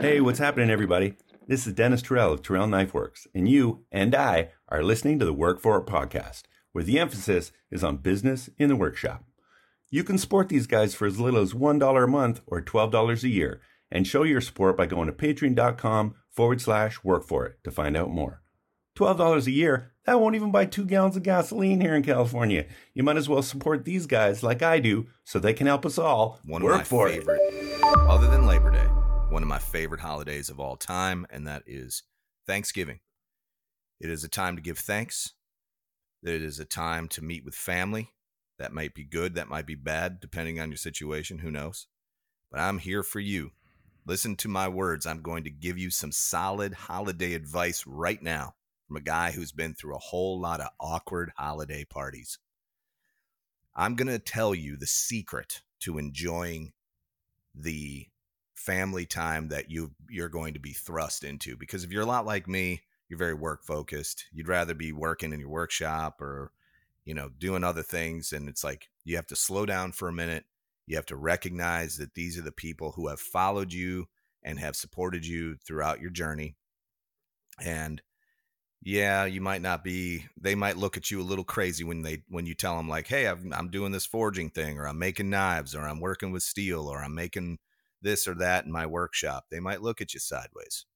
Hey, what's happening, everybody? This is Dennis Terrell of Terrell Knife Works, and you and I are listening to the Work For It podcast, where the emphasis is on business in the workshop. You can support these guys for as little as $1 a month or $12 a year, and show your support by going to patreon.com forward slash work for it to find out more. $12 a year, that won't even buy two gallons of gasoline here in California. You might as well support these guys like I do so they can help us all One work of my for favorite, it. other than Labor Day, one of my favorite holidays of all time, and that is Thanksgiving. It is a time to give thanks. It is a time to meet with family. That might be good, that might be bad, depending on your situation. Who knows? But I'm here for you. Listen to my words. I'm going to give you some solid holiday advice right now from a guy who's been through a whole lot of awkward holiday parties. I'm going to tell you the secret to enjoying the family time that you you're going to be thrust into because if you're a lot like me, you're very work focused. You'd rather be working in your workshop or you know, doing other things and it's like you have to slow down for a minute. You have to recognize that these are the people who have followed you and have supported you throughout your journey. And yeah, you might not be. They might look at you a little crazy when they when you tell them like, "Hey, I'm I'm doing this forging thing, or I'm making knives, or I'm working with steel, or I'm making this or that in my workshop." They might look at you sideways.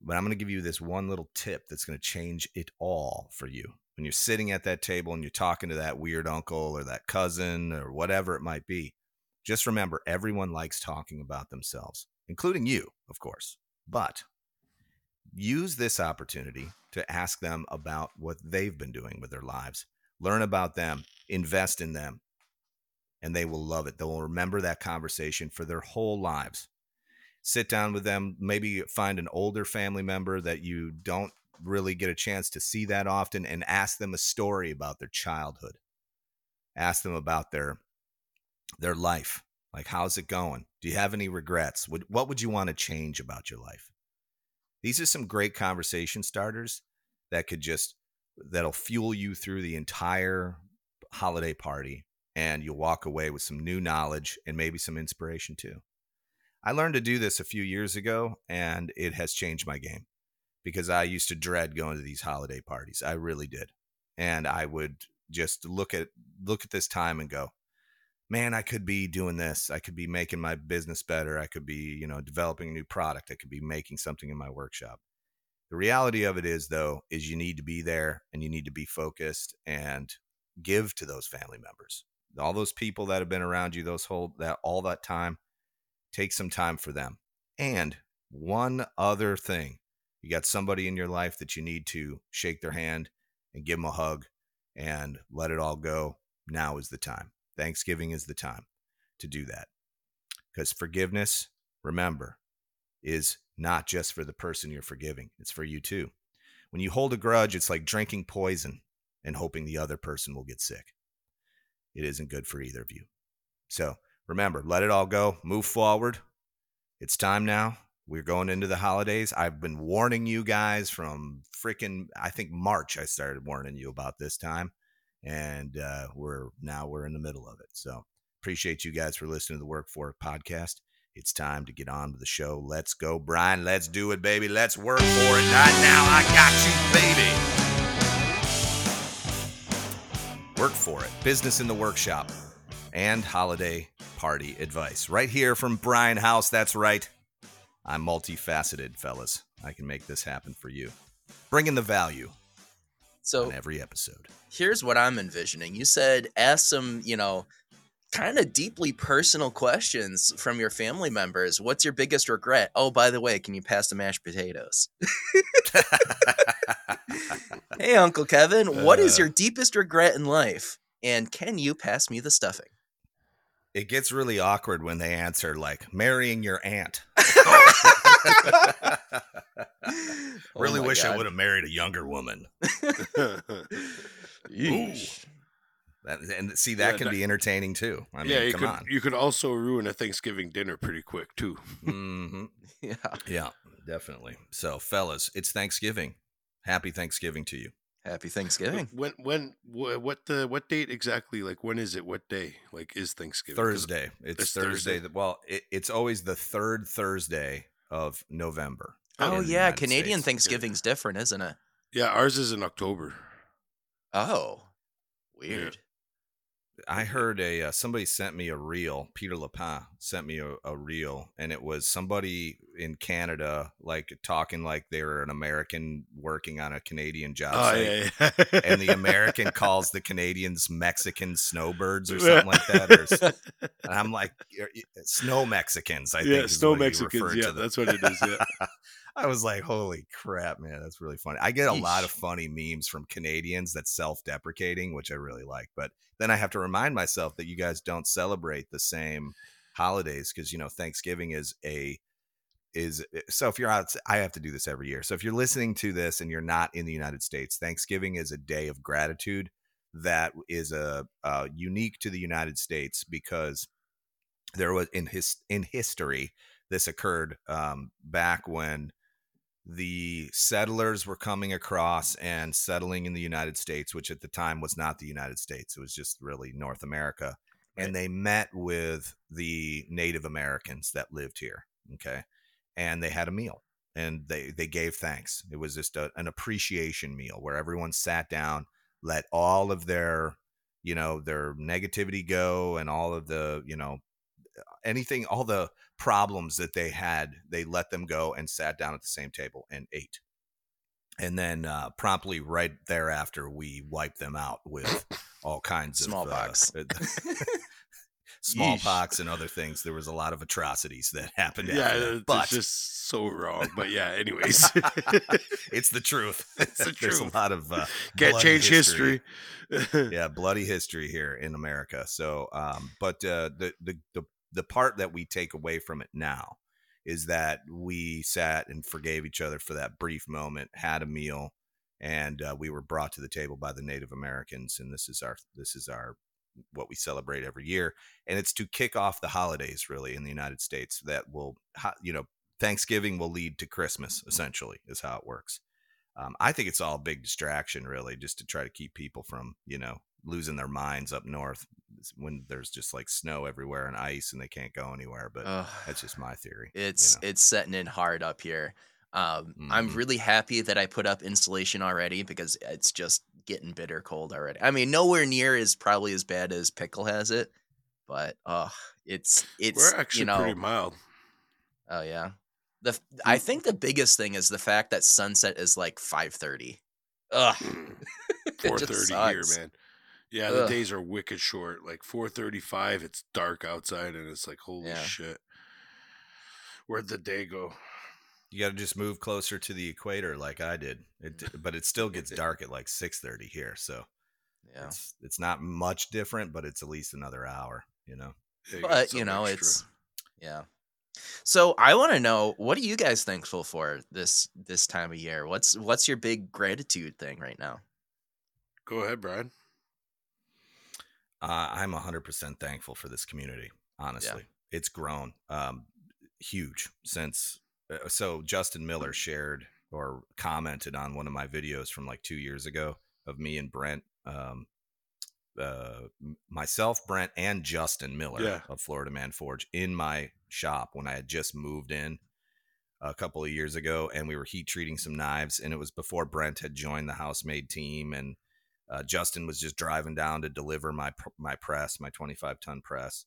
But I'm going to give you this one little tip that's going to change it all for you. When you're sitting at that table and you're talking to that weird uncle or that cousin or whatever it might be, just remember everyone likes talking about themselves, including you, of course. But use this opportunity to ask them about what they've been doing with their lives. Learn about them, invest in them, and they will love it. They will remember that conversation for their whole lives. Sit down with them, maybe find an older family member that you don't really get a chance to see that often and ask them a story about their childhood. Ask them about their their life. Like how's it going? Do you have any regrets? Would, what would you want to change about your life? These are some great conversation starters that could just that'll fuel you through the entire holiday party and you'll walk away with some new knowledge and maybe some inspiration too. I learned to do this a few years ago and it has changed my game because I used to dread going to these holiday parties. I really did. And I would just look at look at this time and go, man, I could be doing this. I could be making my business better. I could be, you know, developing a new product. I could be making something in my workshop. The reality of it is, though, is you need to be there and you need to be focused and give to those family members. All those people that have been around you, those whole that all that time, take some time for them. And one other thing, you got somebody in your life that you need to shake their hand and give them a hug and let it all go. Now is the time. Thanksgiving is the time to do that. Because forgiveness, remember, is not just for the person you're forgiving, it's for you too. When you hold a grudge, it's like drinking poison and hoping the other person will get sick. It isn't good for either of you. So remember, let it all go, move forward. It's time now. We're going into the holidays. I've been warning you guys from freaking, I think March, I started warning you about this time and uh, we're now we're in the middle of it. So appreciate you guys for listening to the Work For It podcast. It's time to get on to the show. Let's go, Brian. Let's do it, baby. Let's work for it. Not now. I got you, baby. Work for it. Business in the workshop and holiday party advice. Right here from Brian House. That's right. I'm multifaceted, fellas. I can make this happen for you. Bringing the value So every episode. here's what I'm envisioning. You said ask some, you know, kind of deeply personal questions from your family members. What's your biggest regret? Oh, by the way, can you pass the mashed potatoes? Hey, Uncle Kevin, what is Uh. your deepest regret in life? And can you pass me the stuffing? It gets really awkward when they answer like marrying your aunt. Oh really my wish I would have married a younger woman. Yeesh. That, and see, that Yeah, can that- be entertaining too. I mean, yeah, you come could on. you could also ruin a Thanksgiving dinner pretty quick too. hmm Yeah. Yeah, definitely. So, fellas, it's Thanksgiving. Happy Thanksgiving to you. Happy Thanksgiving. When when wh- what the what date exactly? Like when is it? What day? Like is Thanksgiving Thursday. It's, It's Thursday. Thursday? Well, it, it's always the third Thursday of November. Oh yeah, Canadian States. Thanksgiving's different, isn't it? Yeah, ours is in October. Oh, weird. I heard a uh, somebody sent me a reel. Peter Lapin sent me a, a reel, and it was somebody in Canada, like talking like they were an American working on a Canadian job Oh site. yeah, yeah. and the American calls the Canadians Mexican snowbirds or something like that. Or, and I'm like, snow Mexicans, I think. yeah, is snow Mexicans. Yeah, that's what it is. Yeah. I was like, holy crap, man, that's really funny. I get a lot of funny memes from Canadians that's self deprecating, which I really like. But then I have to remind myself that you guys don't celebrate the same holidays because, you know, Thanksgiving is a is eh, so if you're out I have to do this every year. So if you're listening to this and you're not in the United States, Thanksgiving is a day of gratitude that is a uh, unique to the United States because there was in his in history this occurred um, back when the settlers were coming across and settling in the United States, which at the time was not the United States. It was just really North America. And they met with the Native Americans that lived here. Okay. And they had a meal and they, they gave thanks. It was just a, an appreciation meal where everyone sat down, let all of their, you know, their negativity go and all of the, you know, anything, all the problems that they had, they let them go and sat down at the same table and ate. And then uh, promptly right thereafter, we wiped them out with all kinds Smallpox. of uh, smallpox and other things. There was a lot of atrocities that happened. yeah, that. it's just so wrong. But yeah, anyways, it's the truth. It's the There's truth. a lot of uh, can't change history. yeah, bloody history here in America. So, um, but uh, the the the the part that we take away from it now is that we sat and forgave each other for that brief moment, had a meal, and uh, we were brought to the table by the Native Americans, and this is our this is our what we celebrate every year, and it's to kick off the holidays really in the United States. That will, you know, Thanksgiving will lead to Christmas. Essentially, is how it works. Um, I think it's all a big distraction, really, just to try to keep people from, you know, losing their minds up north when there's just like snow everywhere and ice and they can't go anywhere. But Ugh. that's just my theory. you It's know. it's setting in hard up here. Um, I'm Mhm. really happy that I put up insulation already because it's just getting bitter cold already. I mean, nowhere near is probably as bad as Pickle has it, but uh it's it's We're actually you know pretty mild. oh yeah. The I think the biggest thing is the fact that sunset is like 5:30. Ugh. It Four thirty here, man. Yeah, the Ugh. days are wicked short. Like four thirty-five, it's dark outside, and it's like holy Yeah. shit. Where'd the day go? you got to just move closer to the equator, like I did. It, but it still gets dark at like six thirty here, so Yeah. it's it's not much different, but it's at least another hour. You know. Yeah, got but some you know extra. it's yeah so i want to know what are you guys thankful for this this time of year what's what's your big gratitude thing right now Go ahead, Brian. Uh, I'm 100% thankful for this community. Honestly, it's grown um, huge since. Uh, so Justin Miller shared or commented on one of my videos from like two years ago of me and Brent, um, uh, myself, Brent, and Justin Miller Yeah. of Florida Man Forge in my shop when I had just moved in a couple of years ago, and we were heat treating some knives, and it was before Brent had joined the housemaid team, and uh, Justin was just driving down to deliver my my press, my 25 ton press,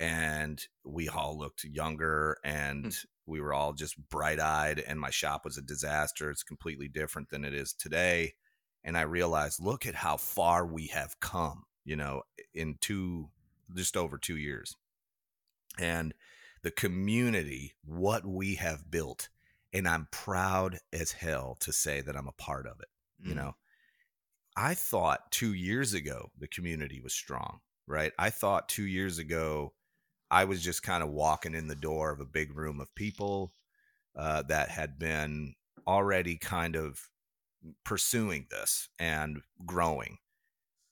and we all looked younger, and we were all just bright eyed, and my shop was a disaster. It's completely different than it is today, and I realized, look at how far we have come, you know, in two, just over two years, and the community, what we have built, and I'm proud as hell to say that I'm a part of it you Mm. know i thought two years ago the community was strong right? I thought two years ago i was just kind of walking in the door of a big room of people uh, that had been already kind of pursuing this and growing.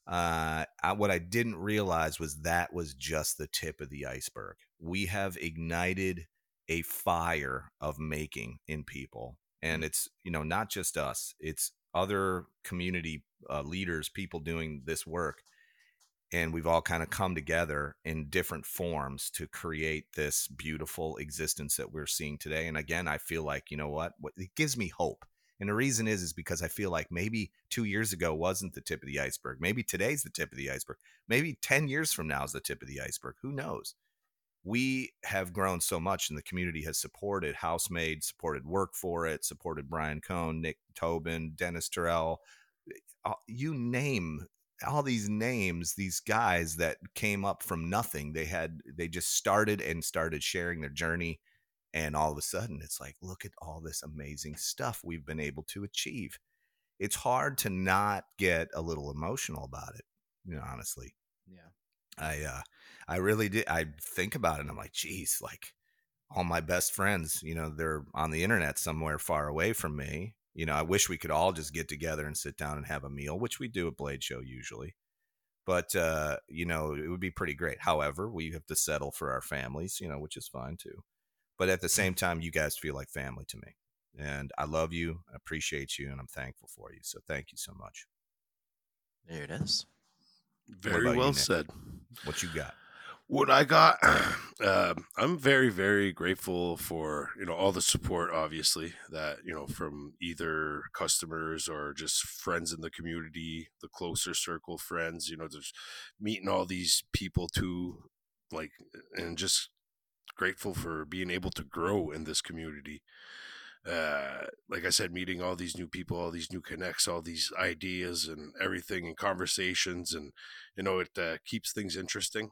Uh, I, what i didn't realize was that was just the tip of the iceberg. We have ignited a fire of making in people and it's you know not just us it's other community uh, leaders, people doing this work, and we've all kind of come together in different forms to create this beautiful existence that we're seeing today. And again, I feel like you know what, it gives me hope. And the reason is is because I feel like maybe two years ago wasn't the tip of the iceberg. Maybe today's the tip of the iceberg. Maybe 10 years from now is the tip of the iceberg. Who knows? We have grown so much and the community has supported Housemaid, supported Work for It, supported Bryan Kohn, Nick Tobin, Dennis Terrell, uh, you name all these names these guys that came up from nothing. They had they just started and started sharing their journey and all of a sudden it's like look at all this amazing stuff we've been able to achieve. It's hard to not get a little emotional about it you know honestly. Yeah. i uh i really did i think about it and i'm like geez like all my best friends you know they're on the internet somewhere far away from me you know i wish we could all just get together and sit down and have a meal which we do at blade show usually but uh you know it would be pretty great. However we have to settle for our families you know which is fine too but at the same time you guys feel like family to me and i love you i appreciate you and i'm thankful for you so thank you so much. There it is. Very about you, well said. what you got What I got, um, I'm very, very grateful for you know all the support, obviously that you know from either customers or just friends in the community, the closer circle friends. You know, just meeting all these people too, like, and just grateful for being able to grow in this community. Uh, like I said, meeting all these new people, all these new connects, all these ideas and everything, and conversations, and you know, it uh, keeps things interesting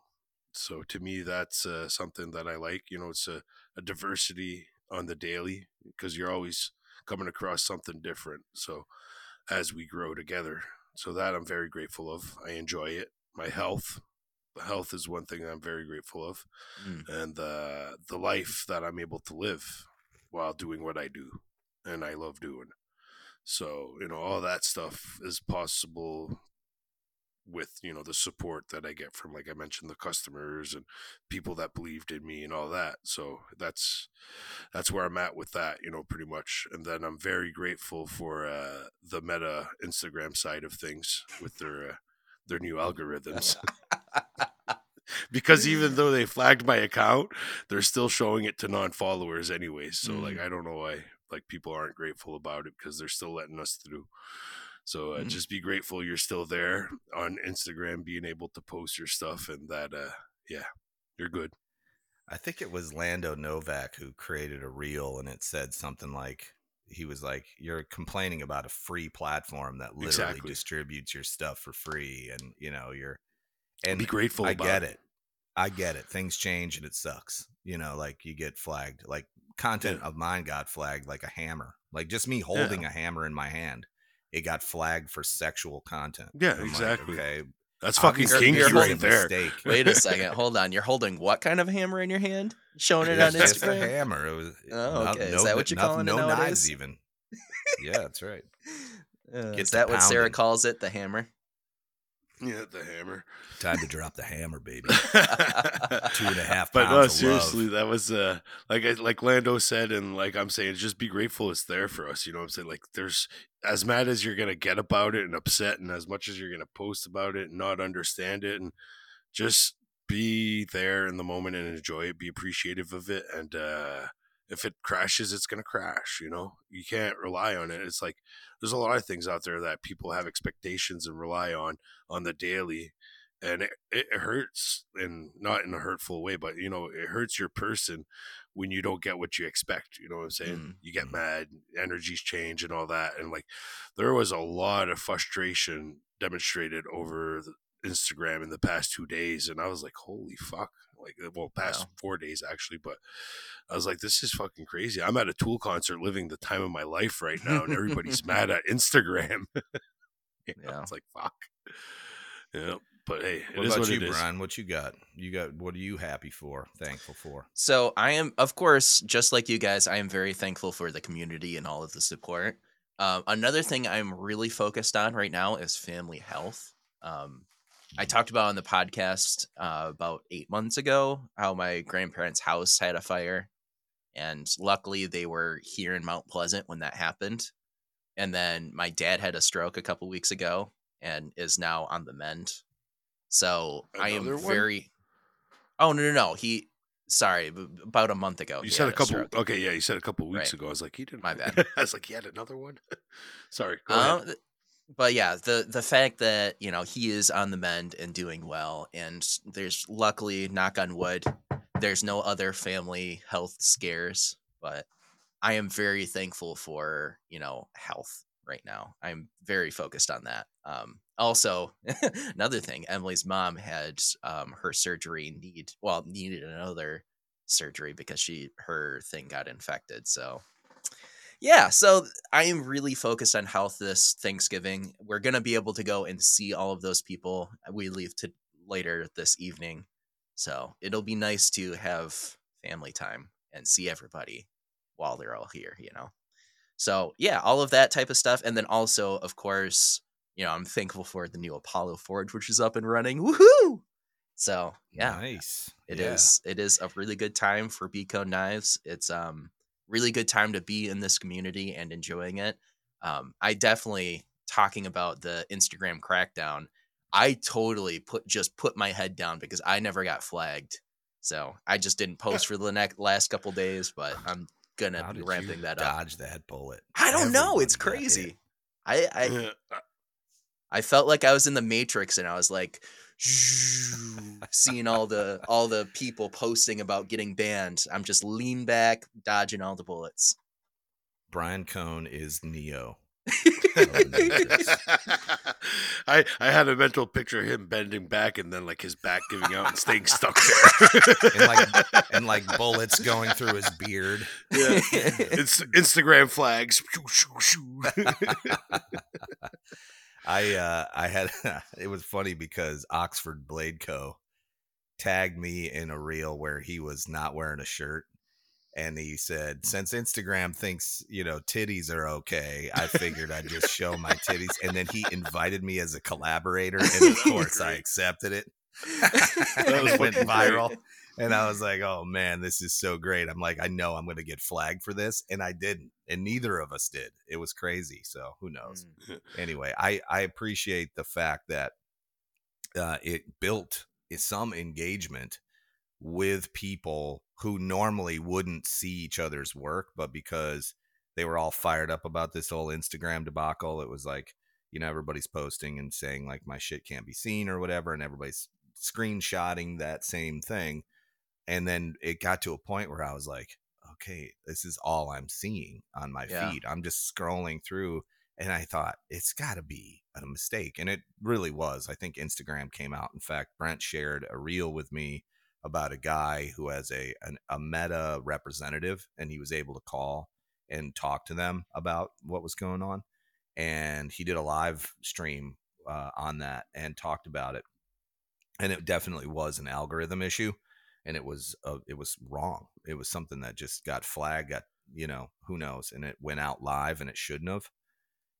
so to me that's uh, something that i like you know it's a, a diversity on the daily because you're always coming across something different so as we grow together. So that i'm very grateful of. I enjoy it. My health health is one thing i'm very grateful of Mm. and uh, the life that i'm able to live while doing what i do and i love doing. So you know all that stuff is possible with you know the support that I get from like I mentioned the customers and people that believed in me and all that. So that's that's where I'm at with that, you know, pretty much. And then I'm very grateful for uh, the Meta Instagram side of things with their uh, their new algorithms. because even though they flagged my account, they're still showing it to non-followers anyways. So like I don't know why like people aren't grateful about it because they're still letting us through. So uh, Mhm. just be grateful you're still there on Instagram, being able to post your stuff, and that uh, yeah, you're good. I think it was Lando Novak who created a reel and it said something like he was like you're complaining about a free platform that literally Exactly. distributes your stuff for free and you know you're and be grateful. I get it. I get it. Things change and it sucks. You know, like you get flagged. Like content Yeah. of mine got flagged like a hammer. Like just me holding a hammer in my hand. It got flagged for sexual content. Yeah, I'm like, exactly. okay. That's fucking obviously kinky this kinky was a right there. mistake. Wait a second. Hold on. You're holding what kind of hammer in your hand? Showing it It on was just a hammer. It was Oh, no- okay. Is that what you're no- calling it no knives nowadays? even. yeah, that's right. Uh, Get is to that what Sarah calls it? The hammer? Yeah, the hammer. Time to drop the hammer, baby. Two and a half But no, seriously, love. that was uh like I- like Lando said, and like I'm saying, just be grateful it's there for us. You know what I'm saying? Like there's as mad as you're gonna get about it and upset, and as much as you're gonna post about it and not understand it, and just be there in the moment and enjoy it, be appreciative of it, and uh if it crashes, it's gonna crash. You know, you can't rely on it. It's like there's a lot of things out there that people have expectations and rely on on the daily and it, it hurts and not in a hurtful way but you know it hurts your person when you don't get what you expect you know what i'm saying Mm, you get mm. mad energies change and all that and like there was a lot of frustration demonstrated over the instagram in the past two days and i was like holy fuck like well past Wow. four days actually but i was like this is fucking crazy i'm at a tool concert living the time of my life right now and everybody's mad at instagram You know, Yeah. it's like fuck yeah but hey it What is about what you, it is. Brian? What you got? You got what are you happy for? Thankful for? So I am, of course, just like you guys, I am very thankful for the community and all of the support. Um, another thing I'm really focused on right now is family health. Um, I talked about on the podcast uh, about eight months ago how my grandparents' house had a fire, and luckily they were here in Mount Pleasant when that happened. and then my dad had a stroke a couple weeks ago and is now on the mend. So I am Another one? very. Oh no no no! He sorry about a month ago. You said a couple. Okay, yeah, you said a couple weeks Right. ago. I was like, he didn't. My bad. I was like, he had another one. Sorry. Um, th- but yeah, the the fact that you know he is on the mend and doing well, and there's luckily, knock on wood, there's no other family health scares. But I am very thankful for you know health right now. I'm very focused on that. Um, also, another thing, Emily's mom had um, her surgery need well needed another surgery because she her thing got infected. So yeah, so I am really focused on health this Thanksgiving. We're gonna be able to go and see all of those people. We leave to later this evening, so it'll be nice to have family time and see everybody while they're all here. You know, so yeah, all of that type of stuff, and then also, of course, you know, I'm thankful for the new Apollo Forge, which is up and running. Woohoo! So yeah, Nice. it Yeah. is. It is a really good time for B. Kohn knives. It's um really good time to be in this community and enjoying it. Um, I definitely talking about the Instagram crackdown. I totally put just put my head down because I never got flagged. So I just didn't post for the next last couple days, but I'm gonna How be ramping you that up. dodge that bullet? I don't know. It's Everybody got hit. crazy. I I, I felt like I was in the Matrix and I was like seeing all the all the people posting about getting banned. I'm just lean back, dodging all the bullets. Bryan Kohn is Neo. I I had a mental picture of him bending back and then like his back giving out and staying stuck there. And like and like bullets going through his beard. yeah. It's Instagram flags. I uh I had it was funny because Oxford Blade Co. tagged me in a reel where he was not wearing a shirt. And he said, since Instagram thinks, you know, titties are okay, I figured I'd just show my titties. And then he invited me as a collaborator. And of course I accepted it. That was it went viral. And I was like, oh man, this is so great. I'm like, I know I'm going to get flagged for this. And I didn't. And neither of us did. It was crazy. So who knows? Mm. anyway, I I appreciate the fact that uh, it built some engagement with people who normally wouldn't see each other's work, but because they were all fired up about this whole Instagram debacle, it was like you know everybody's posting and saying like my shit can't be seen or whatever, and everybody's screenshotting that same thing, and then it got to a point where I was like, okay, this is all I'm seeing on my Yeah. feed. I'm just scrolling through and I thought it's got to be a mistake, and it really was. I think Instagram came out. In fact, Brent shared a reel with me about a guy who has a an, a Meta representative, and he was able to call and talk to them about what was going on, and he did a live stream uh, on that and talked about it, and it definitely was an algorithm issue, and it was uh, it was wrong. It was something that just got flagged, got you know who knows, and it went out live, and it shouldn't have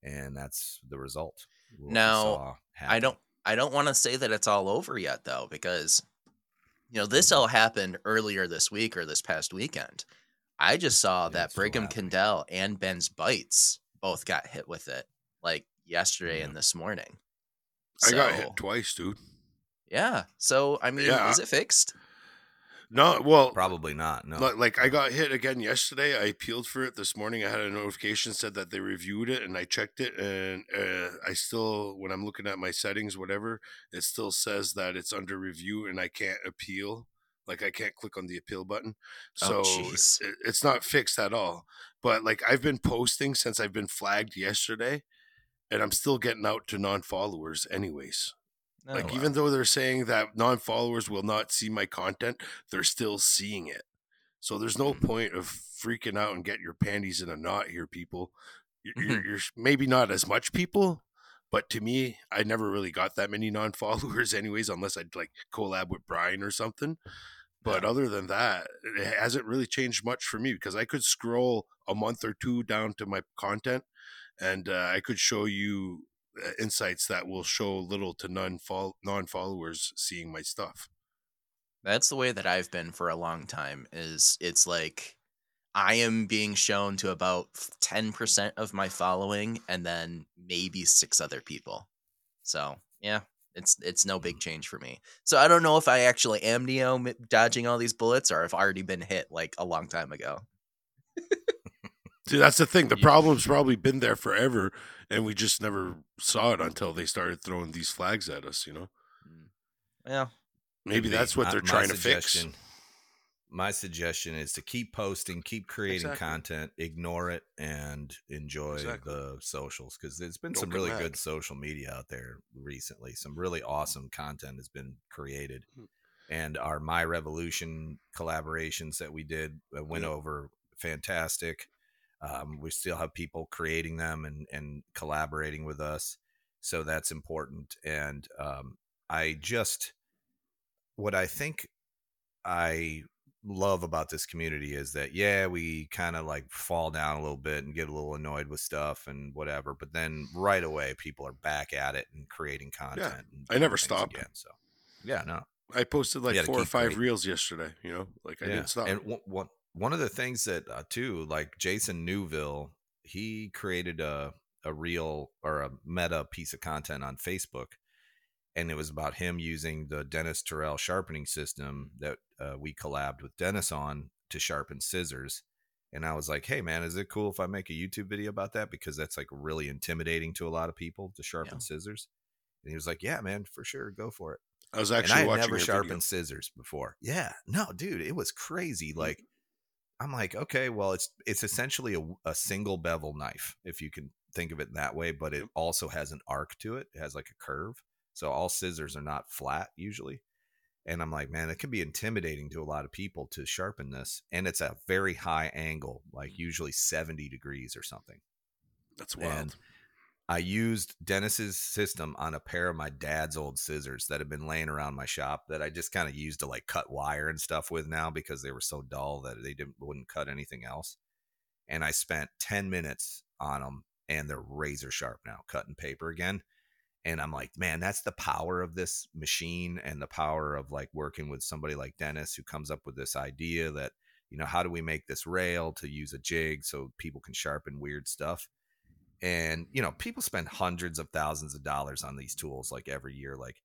and that's the result. what Now, I don't I don't want to say that it's all over yet though because you know this all happened earlier this week or this past weekend. I just saw Yeah, that Brigham happening. Kendall and Ben's Bites both got hit with it like yesterday Yeah. and this morning. I got hit twice, dude. Yeah. So I mean, Yeah. is it fixed? No, well, Probably not. No. Like, like I got hit again yesterday. I appealed for it this morning. I had a notification said that they reviewed it, and I checked it, and uh, I still, when I'm looking at my settings, whatever, it still says that it's under review, and I can't appeal. Like I can't click on the appeal button, so Oh, it, it's not fixed at all. But like I've been posting since I've been flagged yesterday, and I'm still getting out to non-followers, anyways. Oh, Like wow. even though they're saying that non-followers will not see my content, they're still seeing it. So there's no Mhm. point of freaking out and getting your panties in a knot here, people. You're, you're, Mhm. you're maybe not as much people, but to me, I never really got that many non-followers, anyways, unless I'd like collab with Brian or something. But Yeah. other than that, it hasn't really changed much for me because I could scroll a month or two down to my content, and uh, I could show you Uh, insights that will show little to none fol- non-followers seeing my stuff. That's the way that I've been for a long time. Is it's like I am being shown to about 10% of my following and then maybe six other people. So, yeah, it's it's no big mm. change for me. So, I don't know if I actually am Neo dodging all these bullets or if I've already been hit like a long time ago. See, that's the thing. The You- problem's probably been there forever, and we just never saw it until they started throwing these flags at us. You know, Mm. Yeah. maybe Could be. that's what they're my trying to fix. My suggestion is to keep posting, keep creating Exactly. content, ignore it, and enjoy Exactly. the socials because there's been Don't some really mad. good social media out there recently. Some really awesome content has been created, Hmm. and our My Revolution collaborations that we did uh, went Yeah. over fantastic. Um, we still have people creating them and and collaborating with us, so that's important. And um, I just what I think I love about this community is that yeah we kind of like fall down a little bit and get a little annoyed with stuff and whatever but then right away people are back at it and creating content and I never stop. again so yeah no I posted like four or five creating. reels yesterday. You know, like I didn't stop. And one- one one of the things that uh, too, like Jason Newville, he created a a real or a meta piece of content on Facebook, and it was about him using the Dennis Terrell sharpening system that uh, we collabed with Dennis on to sharpen scissors. And I was like, "Hey, man, is it cool if I make a YouTube video about that? Because that's like really intimidating to a lot of people to sharpen Yeah. scissors." And he was like, "Yeah, man, for sure, go for it." I was and actually I had watching never sharpened video. scissors before. Yeah, no, dude, it was crazy. Like, I'm like, okay, well, it's it's essentially a, a single bevel knife, if you can think of it that way, but it also has an arc to it. It has like a curve, so all scissors are not flat usually. And I'm like, man, it can be intimidating to a lot of people to sharpen this, and it's a very high angle, like mm. usually 70 degrees or something. That's wild. And I used Dennis's system on a pair of my dad's old scissors that had been laying around my shop that I just kind of used to like cut wire and stuff with now because they were so dull that they didn't wouldn't cut anything else. And I spent 10 minutes on them and they're razor sharp now, cutting paper again. And I'm like, man, that's the power of this machine and the power of like working with somebody like Dennis who comes up with this idea that, you know, how do we make this rail to use a jig so people can sharpen weird stuff? And you know people spend hundreds of thousands of dollars on these tools like every year like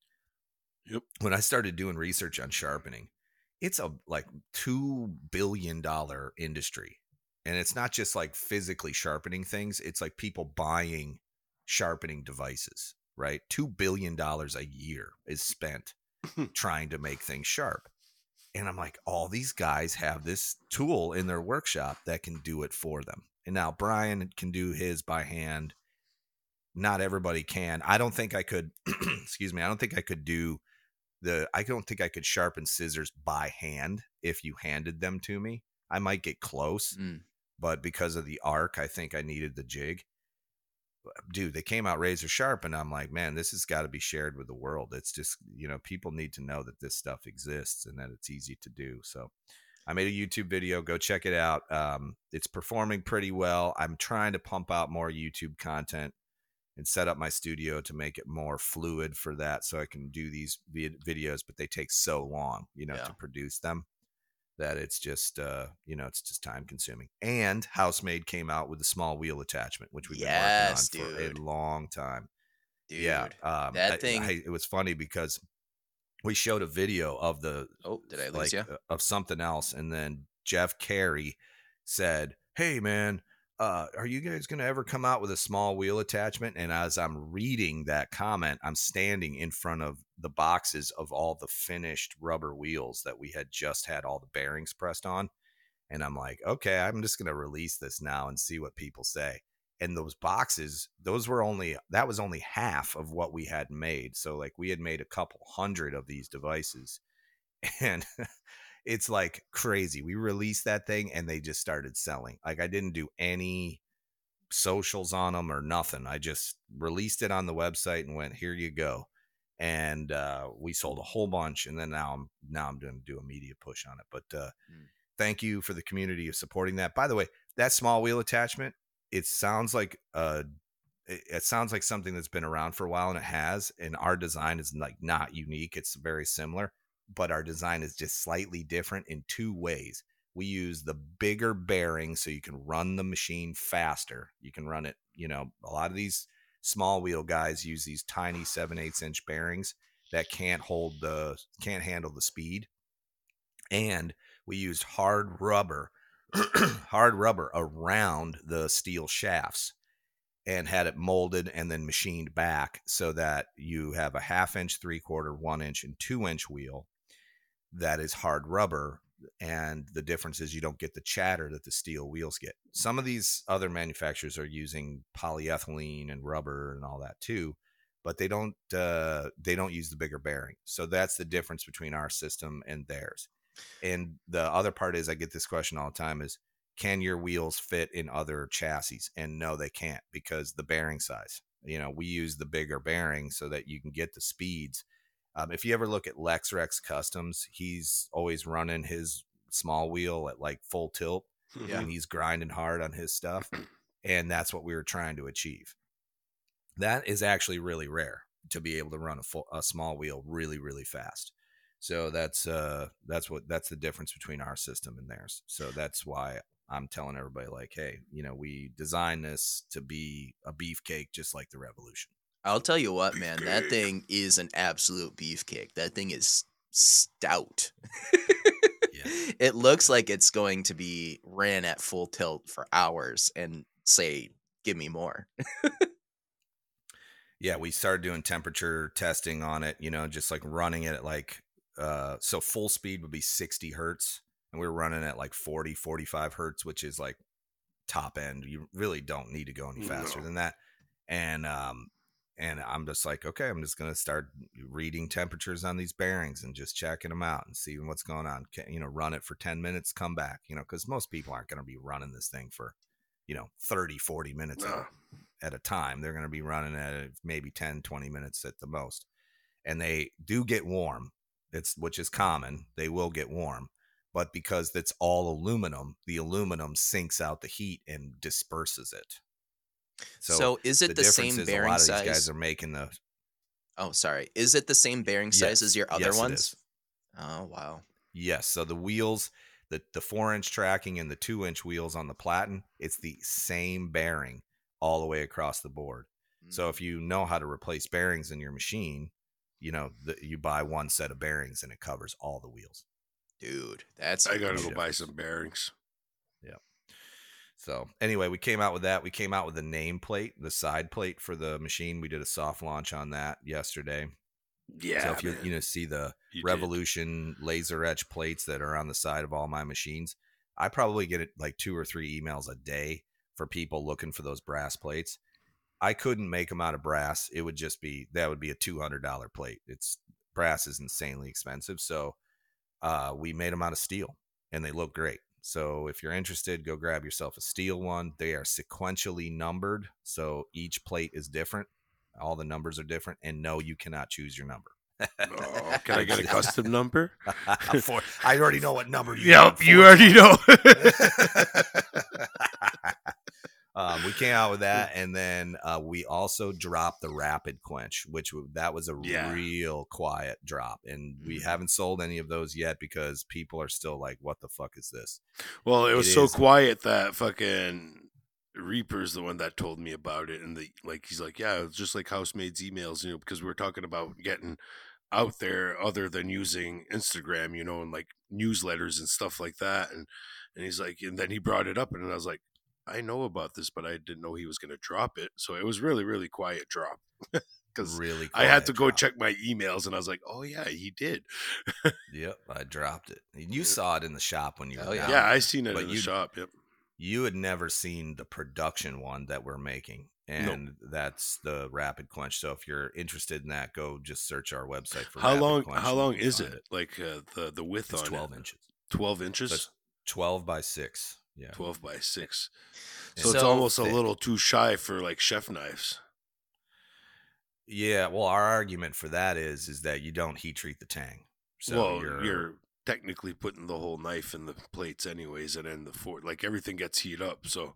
Yep. when i started doing research on sharpening it's a like 2 billion dollar industry and it's not just like physically sharpening things it's like people buying sharpening devices right 2 billion dollars a year is spent trying to make things sharp and i'm like all these guys have this tool in their workshop that can do it for them and now Brian can do his by hand. Not everybody can. I don't think I could. excuse me. I don't think I could do the. I don't think I could sharpen scissors by hand if you handed them to me. I might get close, Mm. but because of the arc, I think I needed the jig. Dude, they came out razor sharp, and I'm like, man, this has got to be shared with the world. It's just, you know, people need to know that this stuff exists and that it's easy to do. So, I made a YouTube video. Go check it out. Um, it's performing pretty well. I'm trying to pump out more YouTube content and set up my studio to make it more fluid for that, so I can do these videos. But they take so long, you know, Yeah. to produce them that it's just, uh, you know, it's just time consuming. And Housemaid came out with a small wheel attachment, which we've Yes, been working on dude. for a long time. Dude. yeah, um, that I- thing- I- it was funny because we showed a video of the Oh, did I lose like you? uh, of something else and then jeff carey said hey man uh, are you guys going to ever come out with a small wheel attachment and as i'm reading that comment i'm standing in front of the boxes of all the finished rubber wheels that we had just had all the bearings pressed on and i'm like okay i'm just going to release this now and see what people say and those boxes those were only that was only half of what we had made so like we had made a couple hundred of these devices and it's like crazy we released that thing and they just started selling like i didn't do any socials on them or nothing i just released it on the website and went here you go and uh, we sold a whole bunch and then now i'm now i'm going to do a media push on it but uh, Mm. thank you for the community of supporting that by the way that small wheel attachment it sounds like uh it, it sounds like something that's been around for a while and it has and our design is like not unique it's very similar but our design is just slightly different in two ways we use the bigger bearing so you can run the machine faster. You can run it, you know, a lot of these small wheel guys use these tiny 7 8 inch bearings that can't hold the can't handle the speed. And we used hard rubber hard rubber around the steel shafts and had it molded and then machined back so that you have a half inch, three quarter, one inch, and two inch wheel that is hard rubber. And the difference is you don't get the chatter that the steel wheels get. Some of these other manufacturers are using polyethylene and rubber and all that too, but they don't uh, they don't use the bigger bearing. So that's the difference between our system and theirs. And the other part is I get this question all the time is can your wheels fit in other chassis? And no, they can't because the bearing size. You know, we use the bigger bearing so that you can get the speeds. Um, if you ever look at Lexrex Customs, he's always running his small wheel at like full tilt Yeah. and he's grinding hard on his stuff. And that's what we were trying to achieve. That is actually really rare to be able to run a full, a small wheel really, really fast. So that's uh that's what that's the difference between our system and theirs. So that's why I'm telling everybody like, hey, you know, we designed this to be a beefcake just like the Revolution. I'll tell you what, man, that thing is an absolute beefcake. That thing is stout. Yeah. It looks like it's going to be ran at full tilt for hours and say, give me more. Yeah, we started doing temperature testing on it, you know, just like running it at like uh so full speed would be 60 hertz and we were running at like 40 45 hertz which is like top end you really don't need to go any faster No. than that and um and i'm just like okay i'm just going to start reading temperatures on these bearings and just checking them out and seeing what's going on Ca- you know run it for 10 minutes come back you know because most people aren't going to be running this thing for you know 30 40 minutes No. at a time. They're going to be running at maybe 10, 20 minutes at the most. And they do get warm. It's which is common. They will get warm. But because it's all aluminum, the aluminum sinks out the heat and disperses it. So, So, is it the, difference same bearing a lot of size? these guys are making the oh, sorry. Is it the same bearing size as your other Yes, ones? Oh, wow. Yes. So the wheels, the the four inch tracking and the two inch wheels on the platen, it's the same bearing all the way across the board. So Mm. if you know how to replace bearings in your machine, you know the, you buy one set of bearings and it covers all the wheels. dude, that's I gotta go buy some bearings. Yeah. So anyway, we came out with that. We came out with the nameplate, the side plate for the machine. We did a soft launch on that yesterday. Yeah, so if you you know see the You did. Revolution laser etch plates that are on the side of all my machines, I probably get it like two or three emails a day for people looking for those brass plates. I couldn't make them out of brass. It would just be that would be a two hundred dollar plate. It's brass is insanely expensive, so uh, we made them out of steel, and they look great. So if you're interested, go grab yourself a steel one. They are sequentially numbered, so each plate is different. All the numbers are different, and no, you cannot choose your number. Oh, can I get a custom number? For, I already know what number you. Yep, you already know. um, we came out with that, and then uh, we also dropped the rapid quench, which w- that was a Yeah. real quiet drop, and we Mhm. haven't sold any of those yet because people are still like, "What the fuck is this?" well, it was It so is. quiet that fucking Reaper's the one that told me about it, and the like. He's like, yeah, it's just like Housemaid's emails, you know, because we were talking about getting out there other than using Instagram, you know, and like newsletters and stuff like that, and and he's like, and then he brought it up, and I was like. I know about this, but I didn't know he was going to drop it. So it was really, really quiet drop. Because Really, I had to go drop. check my emails, and I was like, "Oh yeah, he did." Yep, I dropped it. You saw it in the shop when you were Oh, yeah. yeah. I seen it But in the shop. Yep. you had never seen the production one that we're making and that's the rapid quench so if you're interested in that go just search our website for How Rapid long? Quench How long is find it? Like uh, the the width it's on 12 it? inches Twelve inches. 12 by 6 yeah Twelve by six. Yeah. So, it's So almost a little too shy for like chef knives. yeah well our argument for that is is that you don't heat treat the tang so well, you're, you're, technically putting the whole knife in the plates anyways, and then the fork, like everything gets heated up. So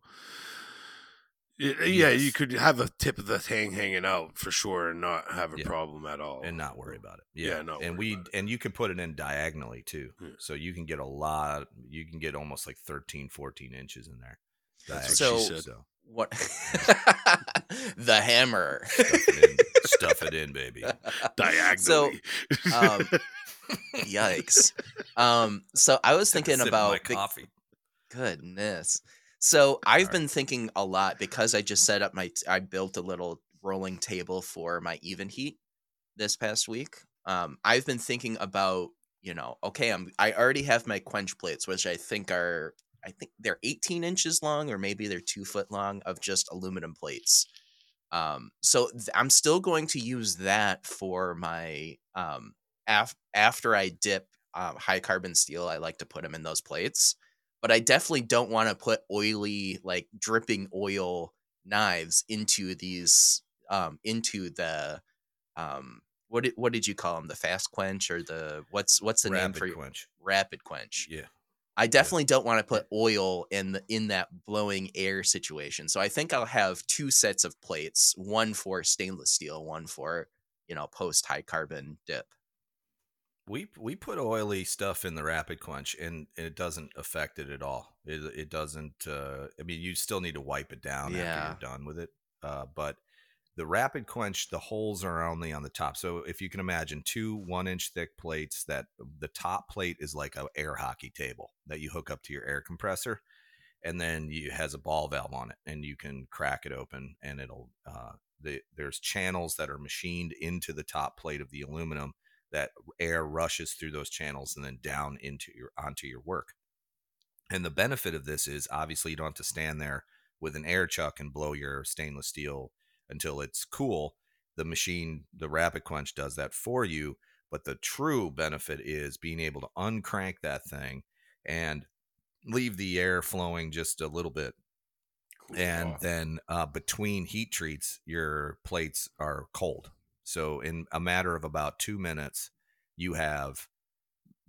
Y- Yeah, you could have a tip of the hang hanging out for sure and not have a Yeah. problem at all. and not worry about it. Yeah, Yeah, not and we and you can put it in diagonally too, Yeah. so you can get a lot. You can get almost like 13, 14 inches in there. That's what So- she said. so What? the hammer. stuff it in, stuff it in, baby. Diagonally. um, Yikes. Um, so I was thinking sip of my about coffee. Goodness. So I've been thinking a lot because I just set up my I built a little rolling table for my Evenheat this past week. Um I've been thinking about, you know, okay, I'm I already have my quench plates, which I think are I think they're 18 inches long or maybe they're two foot long of just aluminum plates. Um so th- I'm still going to use that for my um af- after I dip um, high carbon steel, I like to put them in those plates but I definitely don't want to put oily, like dripping oil knives into these, um, into the, um, what did what did you call them? The fast quench or the what's what's the name for quench. rapid quench? Yeah. I definitely don't want to put oil in the, in that blowing air situation. So I think I'll have two sets of plates, one for stainless steel, one for you know post high carbon dip. We we put oily stuff in the rapid quench and it doesn't affect it at all. It it doesn't. Uh, I mean, you still need to wipe it down Yeah. after you're done with it. Uh, but the rapid quench, the holes are only on the top. So if you can imagine two one inch thick plates, that the top plate is like a air hockey table that you hook up to your air compressor, and then you it has a ball valve on it, and you can crack it open, and it'll. Uh, the, there's channels that are machined into the top plate of the aluminum that air rushes through those channels and then down into your onto your work. And the benefit of this is obviously you don't have to stand there with an air chuck and blow your stainless steel until it's cool. The machine, the rapid quench does that for you, but the true benefit is being able to uncrank that thing and leave the air flowing just a little bit Cool. and then uh, between heat treats your plates are cold so in a matter of about two minutes you have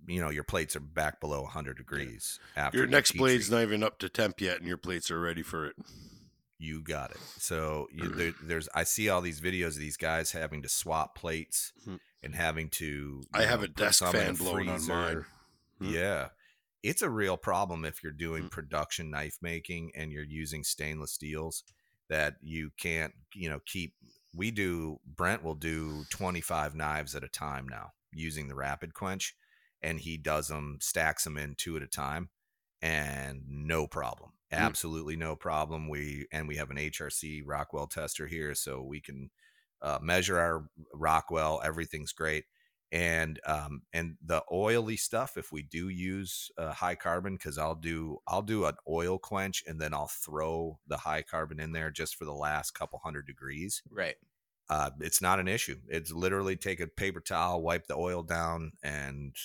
you know your plates are back below 100 degrees after your next blade's not even up to temp yet, and your plates are ready for it. you got it so you, there, there's i see all these videos of these guys having to swap plates Mhm. and having to I you have know, a desk fan blowing on mine. Mhm. Yeah. It's a real problem if you're doing Mm. production knife making and you're using stainless steels that you can't, you know, keep. We do, Brent will do 25 knives at a time now using the rapid quench, and he does them, stacks them in two at a time, and no problem. Mm. Absolutely no problem. We, and we have an HRC Rockwell tester here, so we can uh, measure our Rockwell. Everything's great and um and the oily stuff if we do use uh, high carbon because i'll do i'll do an oil quench and then i'll throw the high carbon in there just for the last couple hundred degrees Right. uh it's not an issue it's literally take a paper towel wipe the oil down and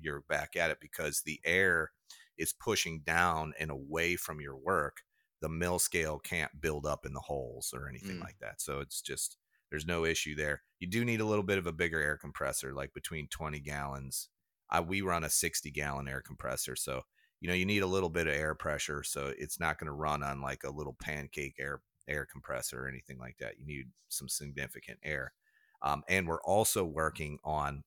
you're back at it because the air is pushing down and away from your work the mill scale can't build up in the holes or anything Mm. like that so it's just there's no issue there. You do need a little bit of a bigger air compressor, like between 20 gallons. I, we run a 60 gallon air compressor, so you know you need a little bit of air pressure, so it's not going to run on like a little pancake air air compressor or anything like that. You need some significant air, um, and we're also working on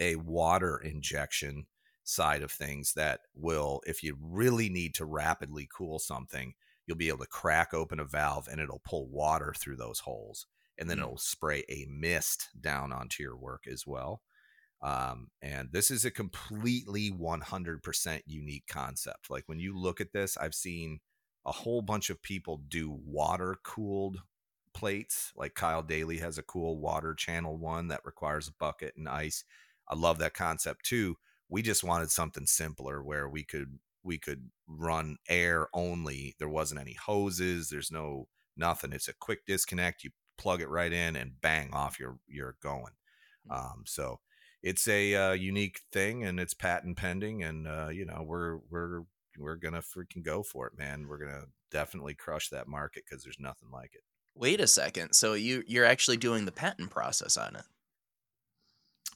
a water injection side of things that will, if you really need to rapidly cool something, you'll be able to crack open a valve and it'll pull water through those holes and then Mm. it'll spray a mist down onto your work as well. Um, and this is a completely 100% unique concept. Like when you look at this, I've seen a whole bunch of people do water cooled plates. Like Kyle Daly has a cool water channel one that requires a bucket and ice. I love that concept too. We just wanted something simpler where we could we could run air only. There wasn't any hoses. There's no nothing. It's a quick disconnect. You plug it right in and bang off. You're you're going. Um, so it's a uh, unique thing and it's patent pending. And uh, you know we're we're we're gonna freaking go for it, man. We're gonna definitely crush that market because there's nothing like it. Wait a second. So you you're actually doing the patent process on it?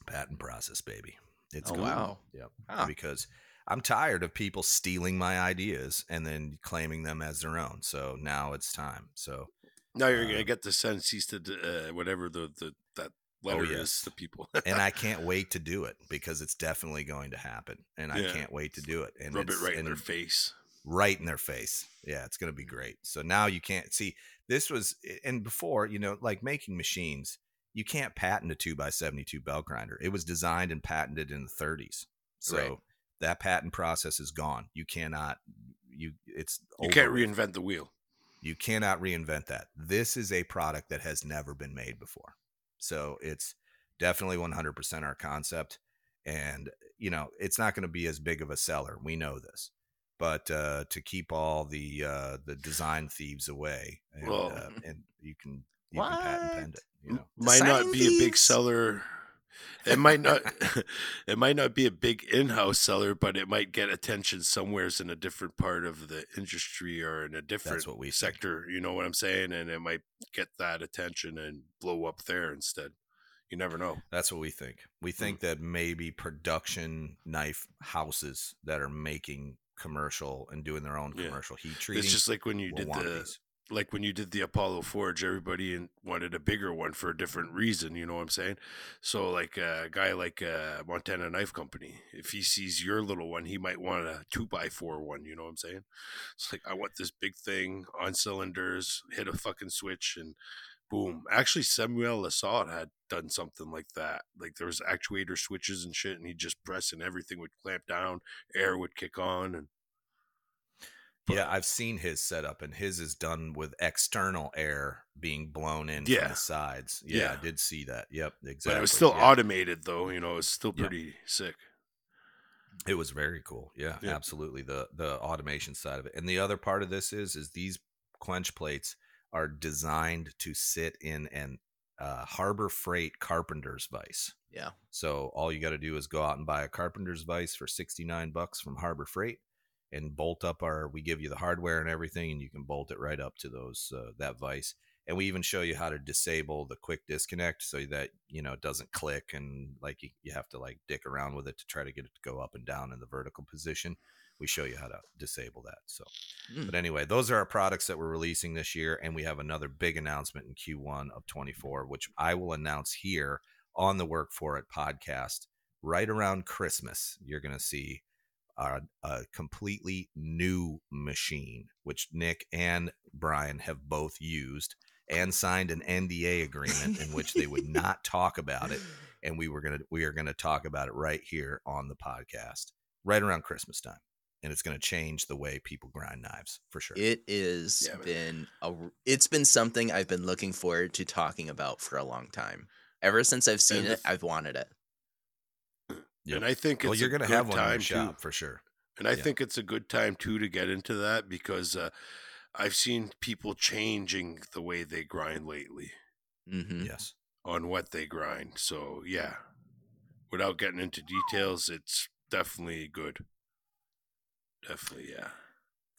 Patent process, baby. It's Oh, going. wow. Yep. Huh. Because I'm tired of people stealing my ideas and then claiming them as their own. So now it's time. So Now you're gonna Uh, get the send cease to uh, whatever the, the that letter Oh, yes. is to people. and I can't wait to do it because it's definitely going to happen, and I can't wait to do it. And Rub it right in their face. right in their face. Yeah, it's going to be great. So now you can't see this was and before you know like making machines, you can't patent a two by seventy two belt grinder. It was designed and patented in the 30s, so Right. that patent process is gone. You cannot you it's You can't with. reinvent the wheel. You cannot reinvent that. This is a product that has never been made before. So it's definitely 100% our concept. And, you know, it's not going to be as big of a seller. We know this. But uh, to keep all the uh, the design thieves away, and, uh, and you can you can patent it. You know, might not be a big seller. It might not. it might not be a big in-house seller, but it might get attention somewheres in a different part of the industry or in a different what we think. sector. You know what I'm saying? And it might get that attention and blow up there instead. You never know. That's what we think. We Mm. think that maybe production knife houses that are making commercial and doing their own Yeah. commercial heat treating. It's just like when you did the these. Like when you did the Apollo Forge, everybody wanted a bigger one for a different reason. You know what I'm saying? So, like a guy like uh, Montana Knife Company, if he sees your little one, he might want a two by four one. You know what I'm saying? It's like I want this big thing on cylinders, hit a fucking switch, and boom. Actually, Samuel Lassard had done something like that. Like there was actuator switches and shit, and he'd just press, and everything would clamp down, air would kick on, and yeah, I've seen his setup, and his is done with external air being blown in from Yeah. the sides. Yeah, Yeah. I did see that. Yep, exactly. but it was still yeah. automated though. You know, it's still Yeah. pretty sick. It was very cool. Yeah, Yeah. absolutely. The the automation side of it. And the other part of this is is these quench plates are designed to sit in an uh, Harbor Freight carpenter's vise. Yeah. So all you got to do is go out and buy a carpenter's vise for 69 bucks from Harbor Freight and bolt up our we give you the hardware and everything and you can bolt it right up to those uh, that vice And we even show you how to disable the quick disconnect so that you know it doesn't click and like you, you have to like dick around with it to try to get it to go up and down in the vertical position. We show you how to disable that. So Mm. but anyway, those are our products that we're releasing this year, and we have another big announcement in Q1 of 24, which I will announce here on the Work For It podcast right around Christmas. You're going to see a, a completely new machine, which Nick and Brian have both used and signed an NDA agreement in which they would not talk about it, and we were gonna we are gonna talk about it right here on the podcast right around Christmas time and it's going to change the way people grind knives for sure. It is Yeah, man. been a r- it's been something I've been looking forward to talking about for a long time. Ever since I've seen it, f- I've wanted it. Yep. And I think it's well, you're going going to to have one time your shop too. for sure. And I Yeah. think it's a good time too to get into that because uh, I've seen people changing the way they grind lately hmm Yes. on what they grind. So yeah, without getting into details, it's definitely good. Definitely, yeah.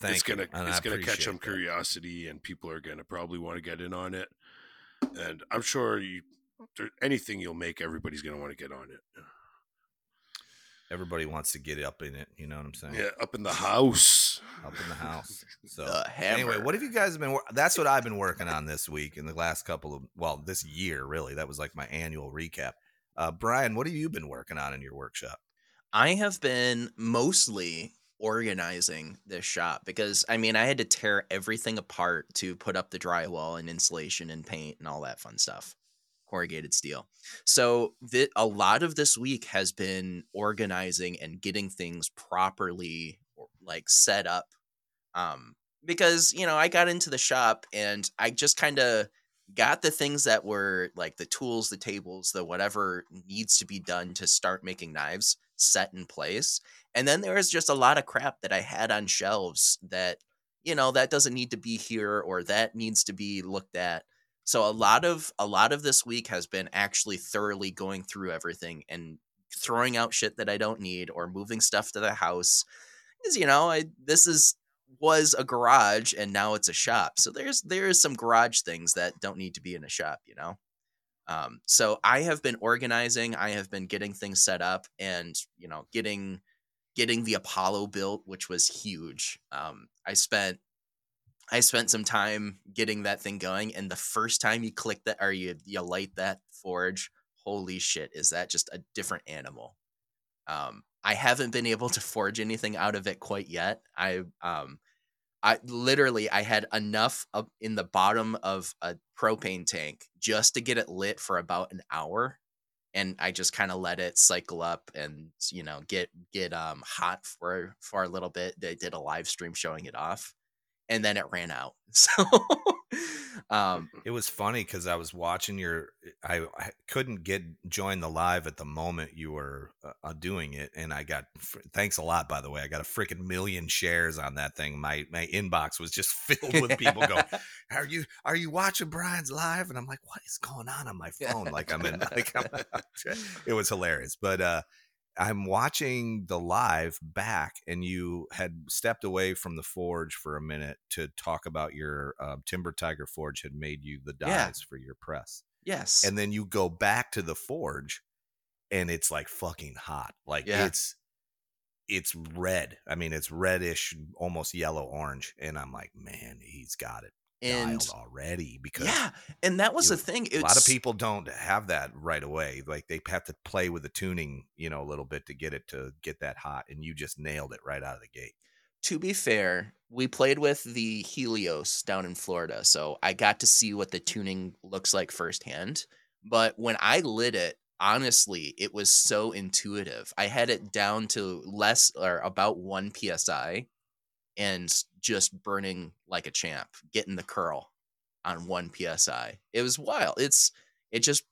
Thank it's you, gonna and I it's gonna catch some curiosity, and people are gonna probably want to get in on it. And I'm sure you, anything you'll make, everybody's gonna want to get on it. Everybody wants to get up in it. You know what I'm saying? Yeah, up in the house. Up in the house. So The anyway, what have you guys been? wor- That's what I've been working on this week in the last couple of well, this year really. That was like my annual recap. Uh, Brian, what have you been working on in your workshop? I have been mostly organizing this shop because I mean I had to tear everything apart to put up the drywall and insulation and paint and all that fun stuff. Corrugated steel. So a lot of this week has been organizing and getting things properly like set up. Um because you know I got into the shop and I just kind of got the things that were like the tools, the tables, the whatever needs to be done to start making knives set in place. And then there was just a lot of crap that I had on shelves that, you know, that doesn't need to be here or that needs to be looked at. So a lot of a lot of this week has been actually thoroughly going through everything and throwing out shit that I don't need or moving stuff to the house. Is you know, I this is was a garage and now it's a shop. So there's there's some garage things that don't need to be in a shop, you know. Um, so I have been organizing, I have been getting things set up and, you know, getting getting the Apollo built, which was huge. Um, I spent I spent some time getting that thing going, and the first time you click that or you you light that forge, holy shit, is that just a different animal? Um, I haven't been able to forge anything out of it quite yet. I um, I literally I had enough up in the bottom of a propane tank just to get it lit for about an hour and I just kind of let it cycle up and you know get get um hot for for a little bit. They did a live stream showing it off and then it ran out. So um it was funny because I was watching your I, I, couldn't get join the live at the moment you were uh, uh doing it and I got thanks a lot by the way I got a freaking million shares on that thing. My my inbox was just filled with people going are you are you watching Brian's live? And I'm like what is going on on my phone? Like I'm in like I'm, it was hilarious. But uh I'm watching the live back, and you had stepped away from the forge for a minute to talk about your uh, Timber Tiger Forge had made you the dies yeah. for your press. Yes, and then you go back to the forge, and it's like fucking hot. Like yeah. it's it's red. I mean, it's reddish, almost yellow orange, and I'm like, man, he's got it and already because yeah and that was the thing it's, a lot of people don't have that right away like they have to play with the tuning you know a little bit to get it to get that hot and you just nailed it right out of the gate. To be fair we played with the helios down in florida so i got to see what the tuning looks like firsthand but when i lit it honestly it was so intuitive. I had it down to less or about 1 psi and just burning like a champ, getting the curl on one psi. It was wild. It's it just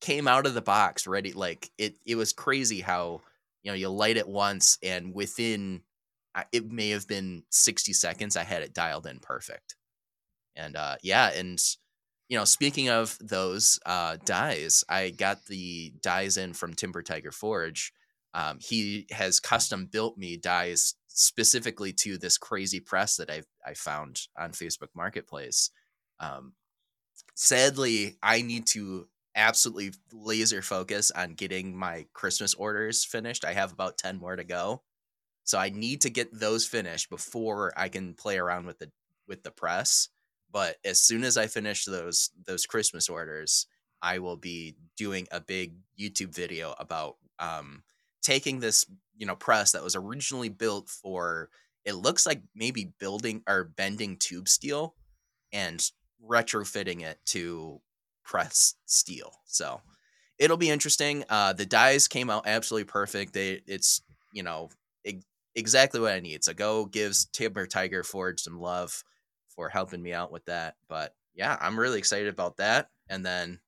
came out of the box ready. Like it it was crazy how you know you light it once and within it may have been 60 seconds I had it dialed in perfect. And uh yeah, and you know, speaking of those uh dies, I got the dies in from Timber Tiger Forge. Um, he has custom built me dies specifically to this crazy press that I I found on Facebook Marketplace. Um, sadly, I need to absolutely laser focus on getting my Christmas orders finished. I have about 10 more to go. So I need to get those finished before I can play around with the with the press. But as soon as I finish those those Christmas orders, I will be doing a big YouTube video about um, taking this you know press that was originally built for it looks like maybe building or bending tube steel and retrofitting it to press steel. So it'll be interesting. Uh the dies came out absolutely perfect. They it's you know exactly what i need. So go gives timber tiger forge some love for helping me out with that. But yeah i'm really excited about that. And then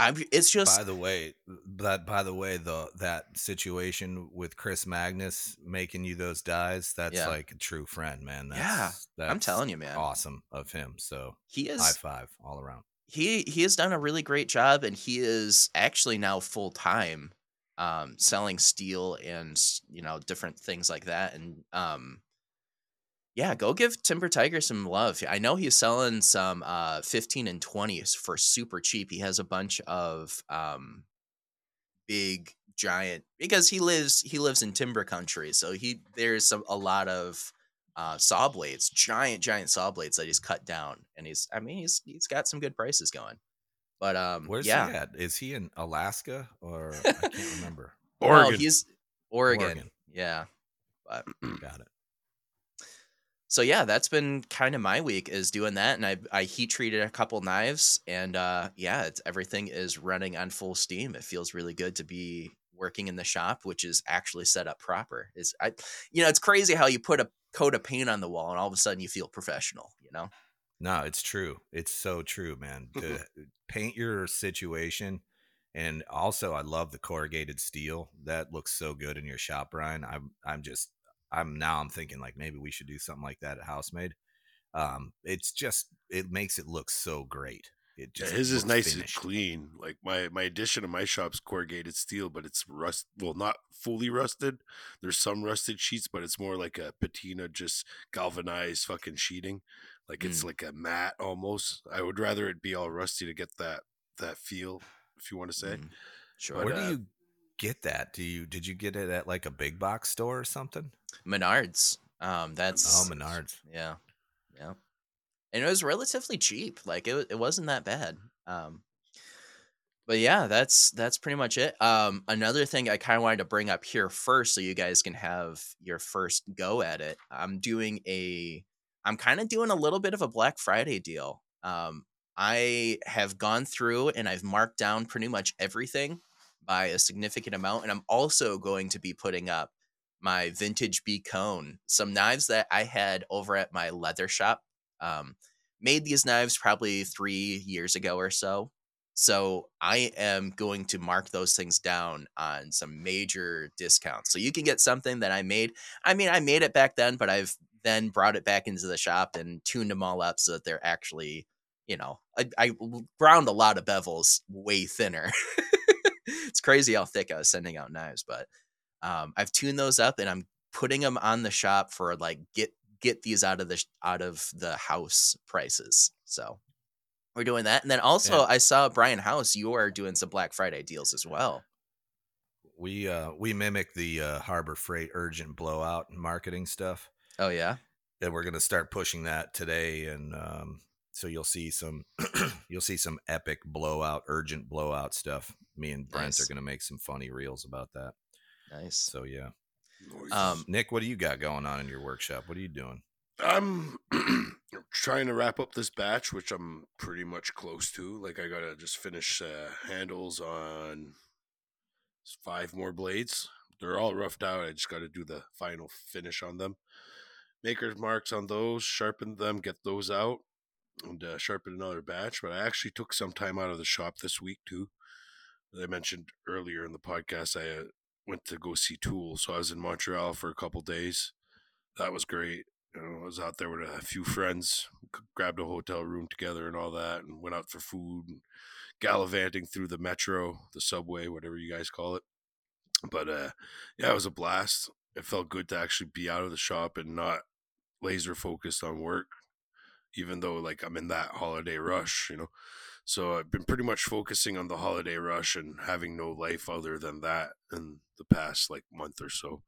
I'm, it's just by the way that by the way the that situation with Chris Magnus making you those dies that's yeah. like a true friend man. That's, yeah that's I'm telling you man. awesome of him so he is high five all around. He he has done a really great job and he is actually now full time um selling steel and you know different things like that and um yeah, go give Timber Tiger some love. I know he's selling some uh 15 and 20s for super cheap. He has a bunch of um big giant because he lives he lives in timber country. So he there's some, a lot of uh saw blades, giant giant saw blades that he's cut down and he's I mean he's he's got some good prices going. But um Where's yeah. he at? Is he in Alaska or I can't remember. Oregon. No, he's Oregon. Oregon. Yeah. But got it so yeah, that's been kind of my week is doing that, and I I heat treated a couple knives, and uh, yeah, it's everything is running on full steam. It feels really good to be working in the shop, which is actually set up proper. Is I, you know, it's crazy how you put a coat of paint on the wall, and all of a sudden you feel professional. You know. No, it's true. It's so true, man. To paint your situation. And also, I love the corrugated steel. That looks so good in your shop, Brian. I'm I'm just I'm now I'm thinking like maybe we should do something like that at Housemade. Um, it's just it makes it look so great. It just yeah, his is nice finished. and clean. Like my my addition to my shop's corrugated steel, but it's rust. Well, not fully rusted. There's some rusted sheets, but it's more like a patina, just galvanized fucking sheeting. Like it's mm. like a mat almost. I would rather it be all rusty to get that that feel, if you want to say. Mm. Sure. But, Where uh, do you get that? Do you did you get it at like a big box store or something? Menards. Um, that's Oh, Menards. yeah, yeah, and it was relatively cheap. Like it, it wasn't that bad. Um, but yeah, that's that's pretty much it. Um, another thing I kind of wanted to bring up here first, so you guys can have your first go at it. I'm doing a, I'm kind of doing a little bit of a Black Friday deal. Um, I have gone through and I've marked down pretty much everything by a significant amount, and I'm also going to be putting up my vintage B. Kohn, some knives that I had over at my leather shop. Um, made these knives probably three years ago or so. So I am going to mark those things down on some major discounts. So you can get something that I made. I mean, I made it back then, but I've then brought it back into the shop and tuned them all up so that they're actually, you know, I, I ground a lot of bevels way thinner. it's crazy how thick I was sending out knives, but um, I've tuned those up and I'm putting them on the shop for like get get these out of the out of the house prices. So we're doing that, and then also Yeah. I saw Brian House. You are doing some Black Friday deals as well. We uh we mimic the uh, Harbor Freight urgent blowout and marketing stuff. Oh yeah, and we're going to start pushing that today and um, so you'll see some you'll see some epic blowout urgent blowout stuff me and brent Nice. are going to make some funny reels about that nice. so yeah Um, nick what do you got going on in your workshop what are you doing I'm trying to wrap up this batch, which I'm pretty much close to. Like I gotta just finish uh, handles on five more blades. They're all roughed out. I just got to do the final finish on them. Maker's marks on those, sharpen them, get those out, and uh, sharpen another batch. But I actually took some time out of the shop this week too. As I mentioned earlier in the podcast, I uh, went to go see Tool, so I was in Montreal for a couple days. That was great. You know, I was out there with a few friends, grabbed a hotel room together and all that, and went out for food gallivanting through the metro, the subway, whatever you guys call it. But uh, yeah, it was a blast. It felt good to actually be out of the shop and not laser focused on work, even though like I'm in that holiday rush, you know. So I've been pretty much focusing on the holiday rush and having no life other than that in the past like month or so.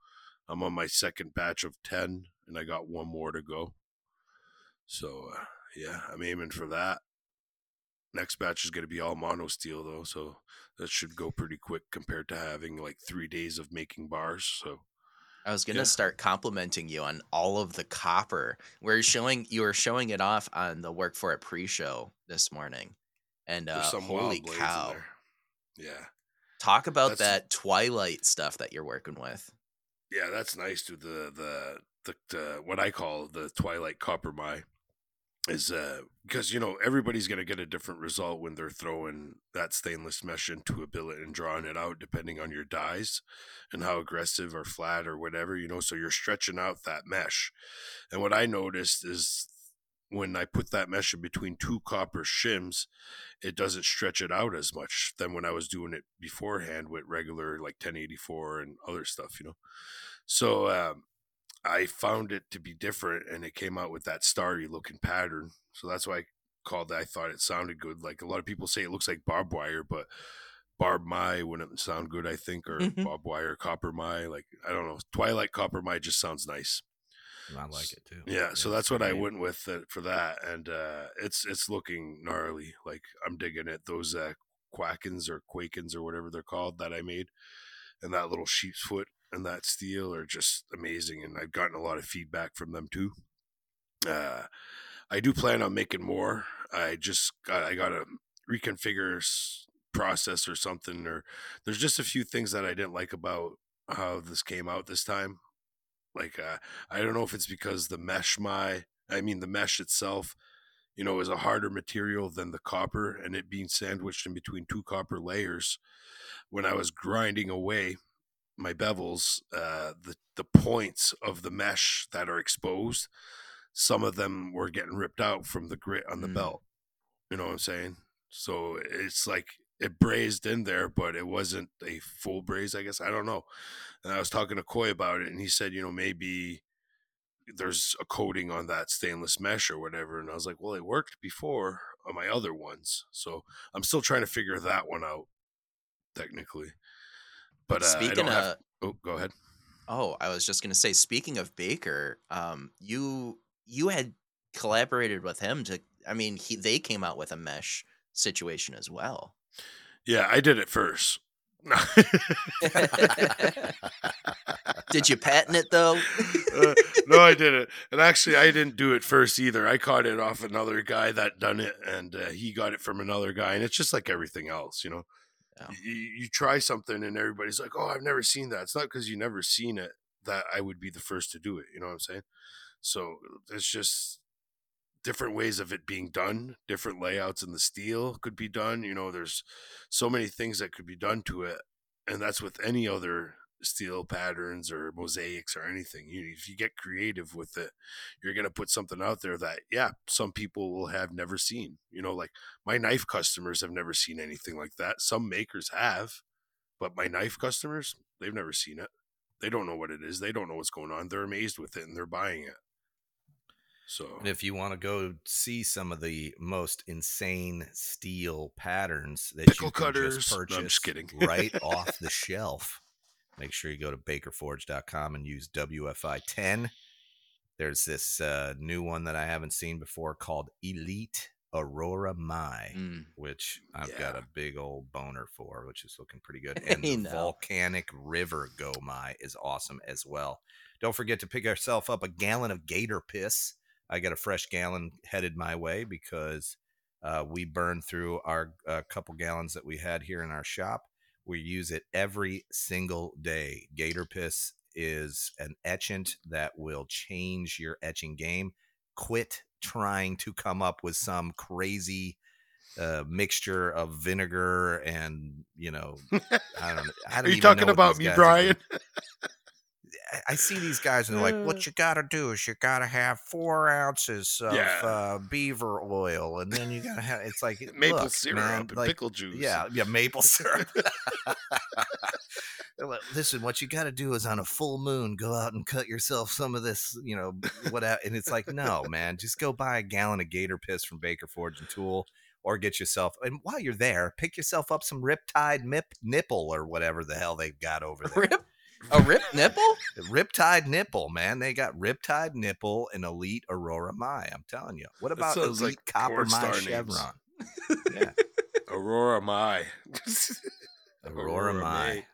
I'm on my second batch of 10 and I got one more to go. So uh, yeah, I'm aiming for that. Next batch is going to be all mono steel though, so that should go pretty quick compared to having like 3 days of making bars. So I was gonna Yeah. start complimenting you on all of the copper. We're showing you were showing it off on the work for it pre-show this morning, and uh, holy wild blades in cow! Yeah. Talk about That's- that Twilight stuff that you're working with. Yeah, that's nice to the the the, the what I call the Twilight Copper Mai is uh because you know everybody's gonna get a different result when they're throwing that stainless mesh into a billet and drawing it out depending on your dies and how aggressive or flat or whatever you know so you're stretching out that mesh. And what I noticed is when I put that mesh in between two copper shims it doesn't stretch it out as much than when I was doing it beforehand with regular like 1084 and other stuff you know? So um, I found it to be different, and it came out with that starry looking pattern. So that's why I called it. I thought it sounded good. Like a lot of people say, it looks like barbed wire, but barb my wouldn't sound good. I think, or Mhm. barbed wire copper mai. Like I don't know. Twilight copper mai just sounds nice. i like it too Yeah, so it's that's what I went with uh, for that, and uh, it's it's looking gnarly. Like I'm digging it. Those uh, quackins or quakins or whatever they're called that I made, and that little sheep's foot and that steel are just amazing. And I've gotten a lot of feedback from them too. Uh, I do plan on making more. I just got I got to reconfigure process or something, or there's just a few things that I didn't like about how this came out this time. Like uh, I don't know if it's because the mesh my I mean the mesh itself, you know, is a harder material than the copper and it being sandwiched in between two copper layers. When I was grinding away my bevels, uh the the points of the mesh that are exposed, some of them were getting ripped out from the grit on the Mm. belt. You know what I'm saying? So it's like it brazed in there, but it wasn't a full braze, I guess. I don't know. And I was talking to Coy about it, and he said, you know, maybe there's a coating on that stainless mesh or whatever. And I was like, well, it worked before on my other ones. So I'm still trying to figure that one out, technically. But uh, speaking of, have. Oh, go ahead. oh, I was just gonna say, speaking of Baker, um, you you had collaborated with him to. I mean, he they came out with a mesh situation as well. Yeah, I did it first. Did you patent it though? Uh, no, I didn't. And actually, I didn't do it first either. I caught it off another guy that done it, and uh, he got it from another guy. And it's just like everything else, you know. Yeah. You, you try something, and everybody's like, "Oh, I've never seen that." It's not because you never seen it that I would be the first to do it. You know what I'm saying? So it's just different ways of it being done. Different layouts in the steel could be done. You know, there's so many things that could be done to it, and that's with any other steel patterns or mosaics or anything. You, if you get creative with it, you're going to put something out there that, yeah, some people will have never seen. You know, like my knife customers have never seen anything like that. Some makers have, but my knife customers, they've never seen it. They don't know what it is. They don't know what's going on. They're amazed with it and they're buying it. So, And if you want to go see some of the most insane steel patterns that Pickle you can cutters. just purchase I'm just kidding. right off the shelf, make sure you go to bakerforge.com and use WFI10. There's this uh, new one that I haven't seen before called Elite Aurora Mai, Mm. which I've got a big old boner for, which is looking pretty good. And the know. Volcanic River Go Mai is awesome as well. Don't forget to pick yourself up a gallon of gator piss. I got a fresh gallon headed my way because uh, we burned through our uh, couple gallons that we had here in our shop. We use it every single day. Gator piss is an etchant that will change your etching game. Quit trying to come up with some crazy uh, mixture of vinegar and you know I don't know. I don't are you talking about me, Brian? doing. I- I see these guys and they're like. "What you got to do is you got to have four ounces of Yeah. uh, beaver oil, and then you got to have." It's like Maple look, syrup man, and like, pickle juice. Yeah, yeah, maple syrup. Listen, what you got to do is on a full moon, go out and cut yourself some of this, you know, what? And it's like, no, man, just go buy a gallon of Gator piss from Baker Forge and Tool, or get yourself. And while you're there, pick yourself up some Riptide Mip nipple or whatever the hell they've got over there. Rip a rip nipple? Riptide nipple, man. They got Riptide nipple and Elite Aurora Mai. I'm telling you. What about Elite like Copper Mai star. Chevron? Yeah, Aurora Mai. Aurora Mai.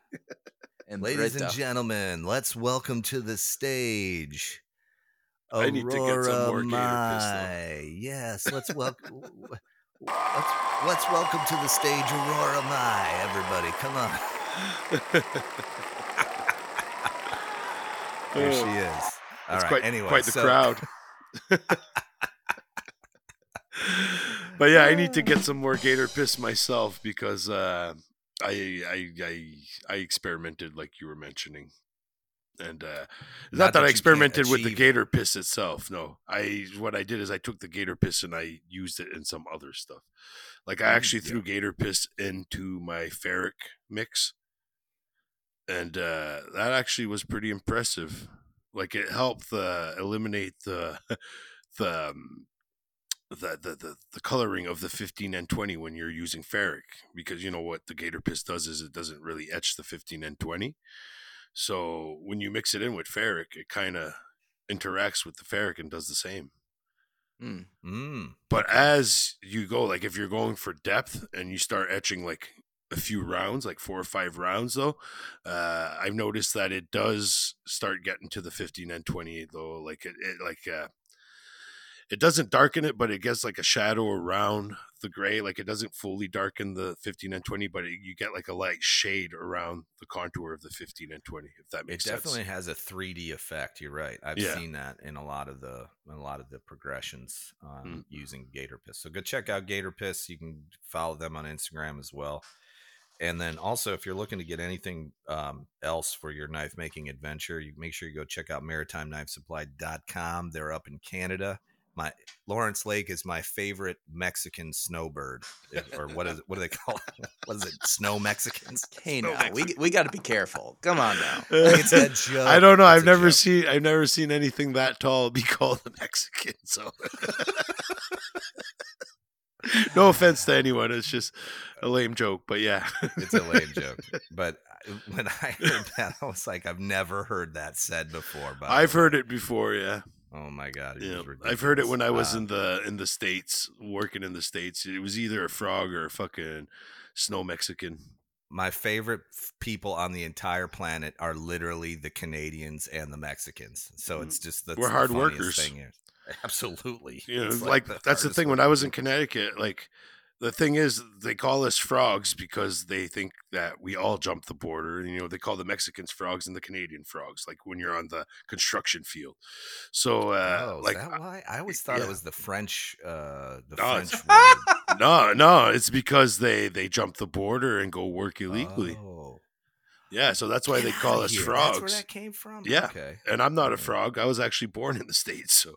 And Ladies and gentlemen, let's welcome to the stage. I need to get some Aurora more Gator. Mai. Yes, let's welcome. Let's, let's welcome to the stage Aurora Mai, everybody. Come on. There she is. All That's right. quite, anyway, quite the so- crowd. but yeah, I need to get some more gator piss myself because uh, I, I I I experimented like you were mentioning, and uh, Not not, that, that I experimented with the gator piss itself. No, I what I did is I took the gator piss and I used it in some other stuff. Like I Mm, actually yeah. threw gator piss into my ferric mix, and uh, that actually was pretty impressive. Like it helped uh, eliminate the the, um, the the the the coloring of the 15 and 20 when you're using ferric because you know what the gator piss does is it doesn't really etch the 15 and 20. So when you mix it in with ferric, it kind of interacts with the ferric and does the same. Mm. Mm, But as you go, like if you're going for depth and you start etching like a few rounds, like four or five rounds, though, uh, I've noticed that it does start getting to the 15 and 20, though. Like it, it like uh, it doesn't darken it, but it gets like a shadow around the gray. Like it doesn't fully darken the 15 and 20, but it, you get like a light shade around the contour of the 15 and 20. If that makes sense. it definitely has a 3D effect. You're right. I've Yeah. seen that in a lot of the in a lot of the progressions um, Mm. using Gator Piss. So go check out Gator Piss. You can follow them on Instagram as well. And then also, if you're looking to get anything um, else for your knife making adventure, you make sure you go check out maritimeknifesupply.com. They're up in Canada. My Lawrence Lake is my favorite Mexican snowbird, or what is it? What do they call it? What is it? Snow Mexicans? Hey, No, now we we got to be careful. Come on now. It's a joke. I don't know. It's I've never joke. seen. I've never seen anything that tall be called a Mexican. So, no offense to anyone. It's just a lame joke. But yeah, it's a lame joke. But when I heard that, I was like, I've never heard that said before. But I've heard it before. Yeah. Oh my god! Yeah, I've heard it when I was in the in the states working in the states. It was either a frog or a fucking snow Mexican. my favorite people on the entire planet are literally the Canadians and the Mexicans. So Mm. it's just that's We're the hard workers. Thing here. Absolutely. You know, It's like, that's the thing. When I was in. Connecticut, like the thing is, they call us frogs because they think that we all jump the border. And, you know, they call the Mexicans frogs and the Canadian frogs, like when you're on the construction field. So, uh, oh, like, why? I always thought yeah. it was the French. Uh, the No, French. word. no, no, it's because they they jump the border and go work illegally. Oh. Yeah, so that's why they call us here. frogs. That's where that came from. Yeah. Okay. and I'm not a frog. I was actually born in the states. So,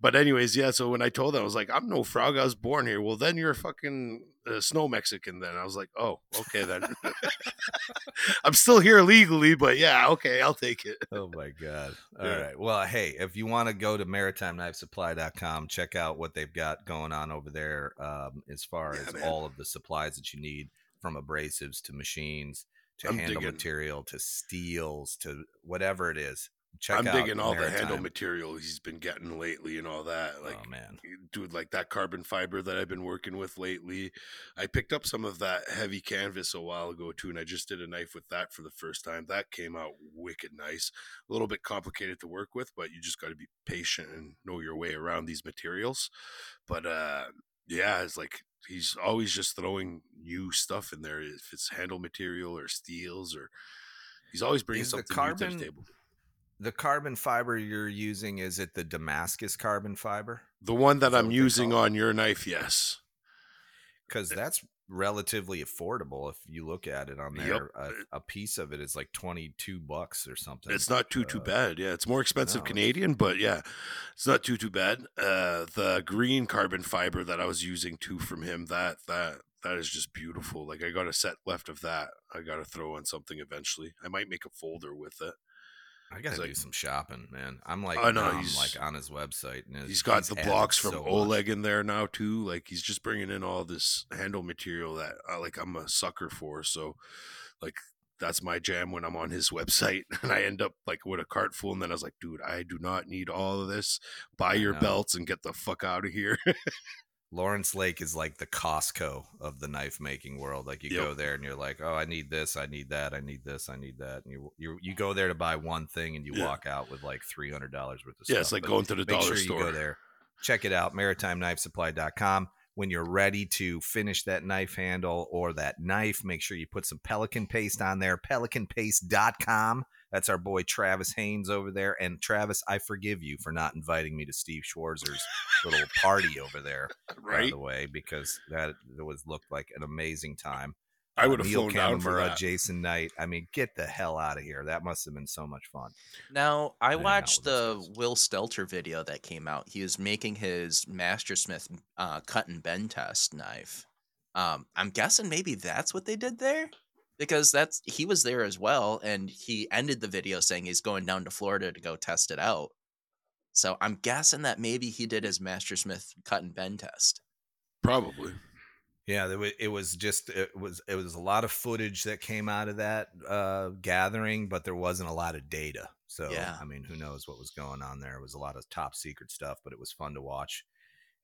but anyways, yeah. So when I told them, I was like, "I'm no frog. I was born here." Well, then you're a fucking uh, snow Mexican. Then I was like, "Oh, okay then." I'm still here legally, but yeah, okay, I'll take it. Oh my god. All Yeah. right. Well, hey, if you want to go to maritimeknifesupply.com, check out what they've got going on over there um, as far Yeah, as man. all of the supplies that you need from abrasives to machines to I'm handle digging- material to steels to whatever it is. Check I'm out digging all the handle material he's been getting lately and all that. Like, oh man. dude, like that carbon fiber that I've been working with lately. I picked up some of that heavy canvas a while ago too, and I just did a knife with that for the first time. That came out wicked nice. A little bit complicated to work with, but you just got to be patient and know your way around these materials. But uh yeah, it's like he's always just throwing new stuff in there. If it's handle material or steels or he's always bringing Is something new to the table. The carbon fiber you're using is it the Damascus carbon fiber? The one that I'm using on your knife, yes. Because eh that's relatively affordable if you look at it on Yep. there. A, a piece of it is like twenty two bucks or something. It's not too too Uh, bad. Yeah, it's more expensive no, Canadian, but yeah, it's not too too bad. Uh, the green carbon fiber that I was using too from him that that that is just beautiful. Like I got a set left of that. I got to throw on something eventually. I might make a folder with it. I gotta He's do some shopping, man. I'm like, I know, he's- like on his website. And He's got the blocks from so much. Oleg in there now too. Like he's just bringing in all this handle material that uh, like I'm a sucker for. So like that's my jam when I'm on his website and I end up like with a cart full and then I was like, dude, I do not need all of this. Buy I your know. belts and get the fuck out of here. Lawrence Lake is like the Costco of the knife making world. Like you Yep. go there and you're like, oh, I need this, I need that, I need this, I need that, and you you you go there to buy one thing and you Yeah. walk out with like three hundred dollars worth of yeah, stuff. it's like But going to the make dollar sure store. you go there, check it out, MaritimeKnifeSupply.com. When you're ready to finish that knife handle or that knife, make sure you put some Pelican paste on there. PelicanPaste.com. That's our boy Travis Haynes over there. And Travis, I forgive you for not inviting me to Steve Schwarzer's little party over there by the way, because that was looked like an amazing time. I Uh, would have Neil flown down for Kamimura, that. Jason Knight. I mean, get the hell out of here. That must have been so much fun. Now, I hang out watched the. Will Stelter video that came out. He was making his Mastersmith uh, cut and bend test knife. Um, I'm guessing maybe that's what they did there, because that's he was there as well, and he ended the video saying he's going down to Florida to go test it out. So I'm guessing that maybe he did his Master Smith cut and bend test. Probably. Yeah, it was just it was it was a lot of footage that came out of that uh, gathering, but there wasn't a lot of data. So Yeah. I mean, who knows what was going on there? It was a lot of top secret stuff, but it was fun to watch.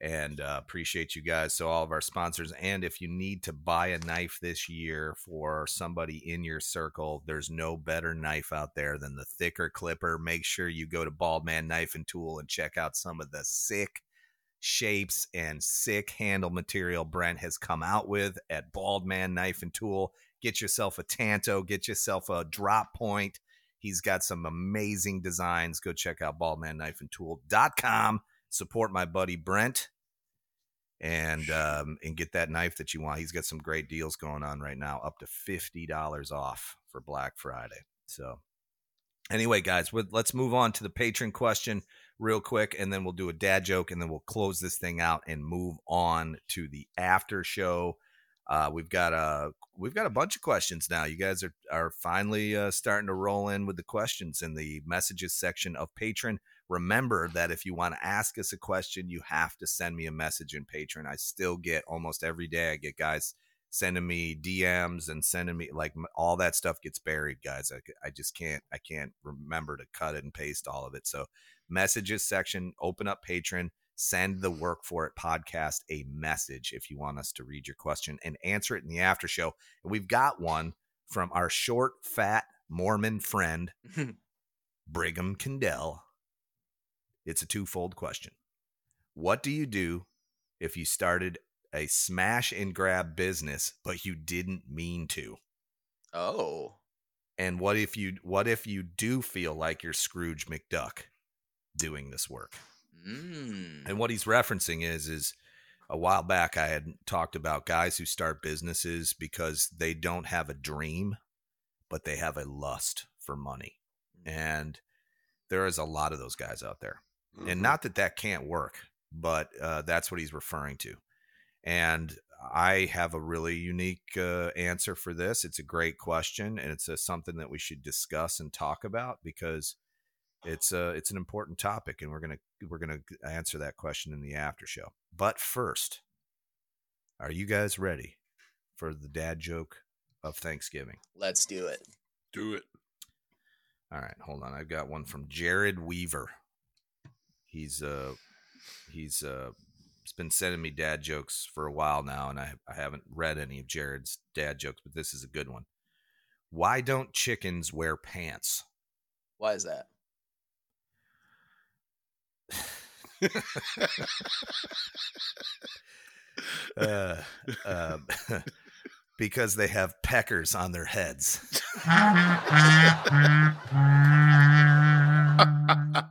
And uh, appreciate you guys. So all of our sponsors, and if you need to buy a knife this year for somebody in your circle, there's no better knife out there than the thicker clipper. Make sure you go to Baldman Knife and Tool and check out some of the sick shapes and sick handle material Brent has come out with at Baldman Knife and Tool. Get yourself a Tanto, get yourself a drop point. He's got some amazing designs. Go check out baldmanknifeandtool.com. Support my buddy Brent and um, and get that knife that you want. He's got some great deals going on right now, up to fifty dollars off for Black Friday. So, anyway, guys, with- let's move on to the patron question real quick, and then we'll do a dad joke, and then we'll close this thing out and move on to the after show. Uh, we've got a we've got a bunch of questions now. You guys are are finally uh, starting to roll in with the questions in the messages section of Patreon. Remember that if you want to ask us a question, you have to send me a message in Patreon. I still get almost every day. I get guys sending me DMs and sending me like all that stuff gets buried, guys. I, I just can't I can't remember to cut it and paste all of it. So messages section, open up Patreon, send the Work for It podcast a message if you want us to read your question and answer it in the after show. And we've got one from our short, fat Mormon friend, Brigham Kendall. It's a twofold question. What do you do if you started a smash and grab business but you didn't mean to? oh. And what if you what if you do feel like you're Scrooge McDuck doing this work? Mm. And what he's referencing is is a while back I had talked about guys who start businesses because they don't have a dream, but they have a lust for money. And there is a lot of those guys out there. Mm-hmm. And not that that can't work, but uh, that's what he's referring to. And I have a really unique uh, answer for this. It's a great question, and it's a, something that we should discuss and talk about because it's a it's an important topic, and we're gonna we're gonna answer that question in the after show. But first, are you guys ready for the dad joke of Thanksgiving? Let's do it. Do it. All right, hold on. I've got one from Jared Weaver. He's uh he's uh he's been sending me dad jokes for a while now, and I I haven't read any of Jared's dad jokes, but this is a good one. Why don't chickens wear pants? Why is that? Uh, uh, because they have peckers on their heads.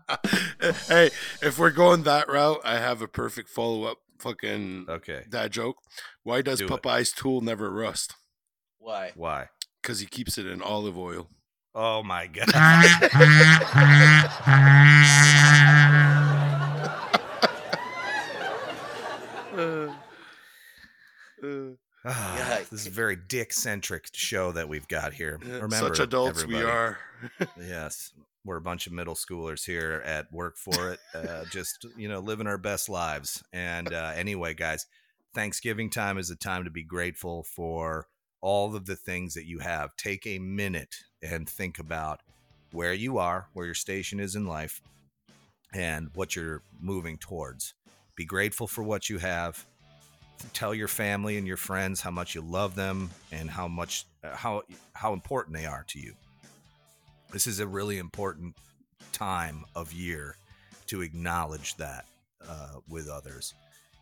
hey, if we're going that route, I have a perfect follow up fucking Okay, dad joke. Why does Do it. Popeye's tool never rust? Why? why? Because he keeps it in olive oil. Oh my god! Yeah. this is a very dick centric show that we've got here. Remember, Such adults we are. Yes, we're a bunch of middle schoolers here at work for it, uh, just you know, living our best lives. And uh, anyway, guys, Thanksgiving time is a time to be grateful for all of the things that you have. Take a minute and think about where you are, where your station is in life, and what you're moving towards. Be grateful for what you have. Tell your family and your friends how much you love them and how much uh, how how important they are to you this is a really important time of year to acknowledge that uh, with others.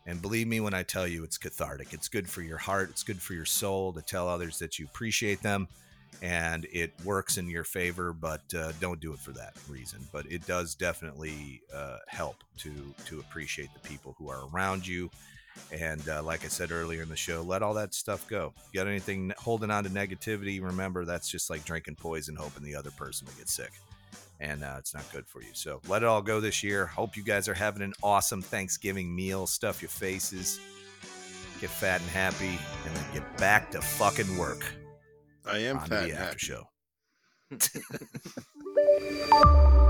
And believe me when I tell you it's cathartic. It's good for your heart, it's good for your soul to tell others that you appreciate them and it works in your favor, but uh, don't do it for that reason. But it does definitely uh, help to to appreciate the people who are around you. And uh, like I said earlier in the show, let all that stuff go. You got anything holding on to negativity, remember that's just like drinking poison, hoping the other person will get sick. And uh, it's not good for you. So let it all go this year. Hope you guys are having an awesome Thanksgiving meal. Stuff your faces, get fat and happy, and then get back to fucking work I am on fat the and after happy. show.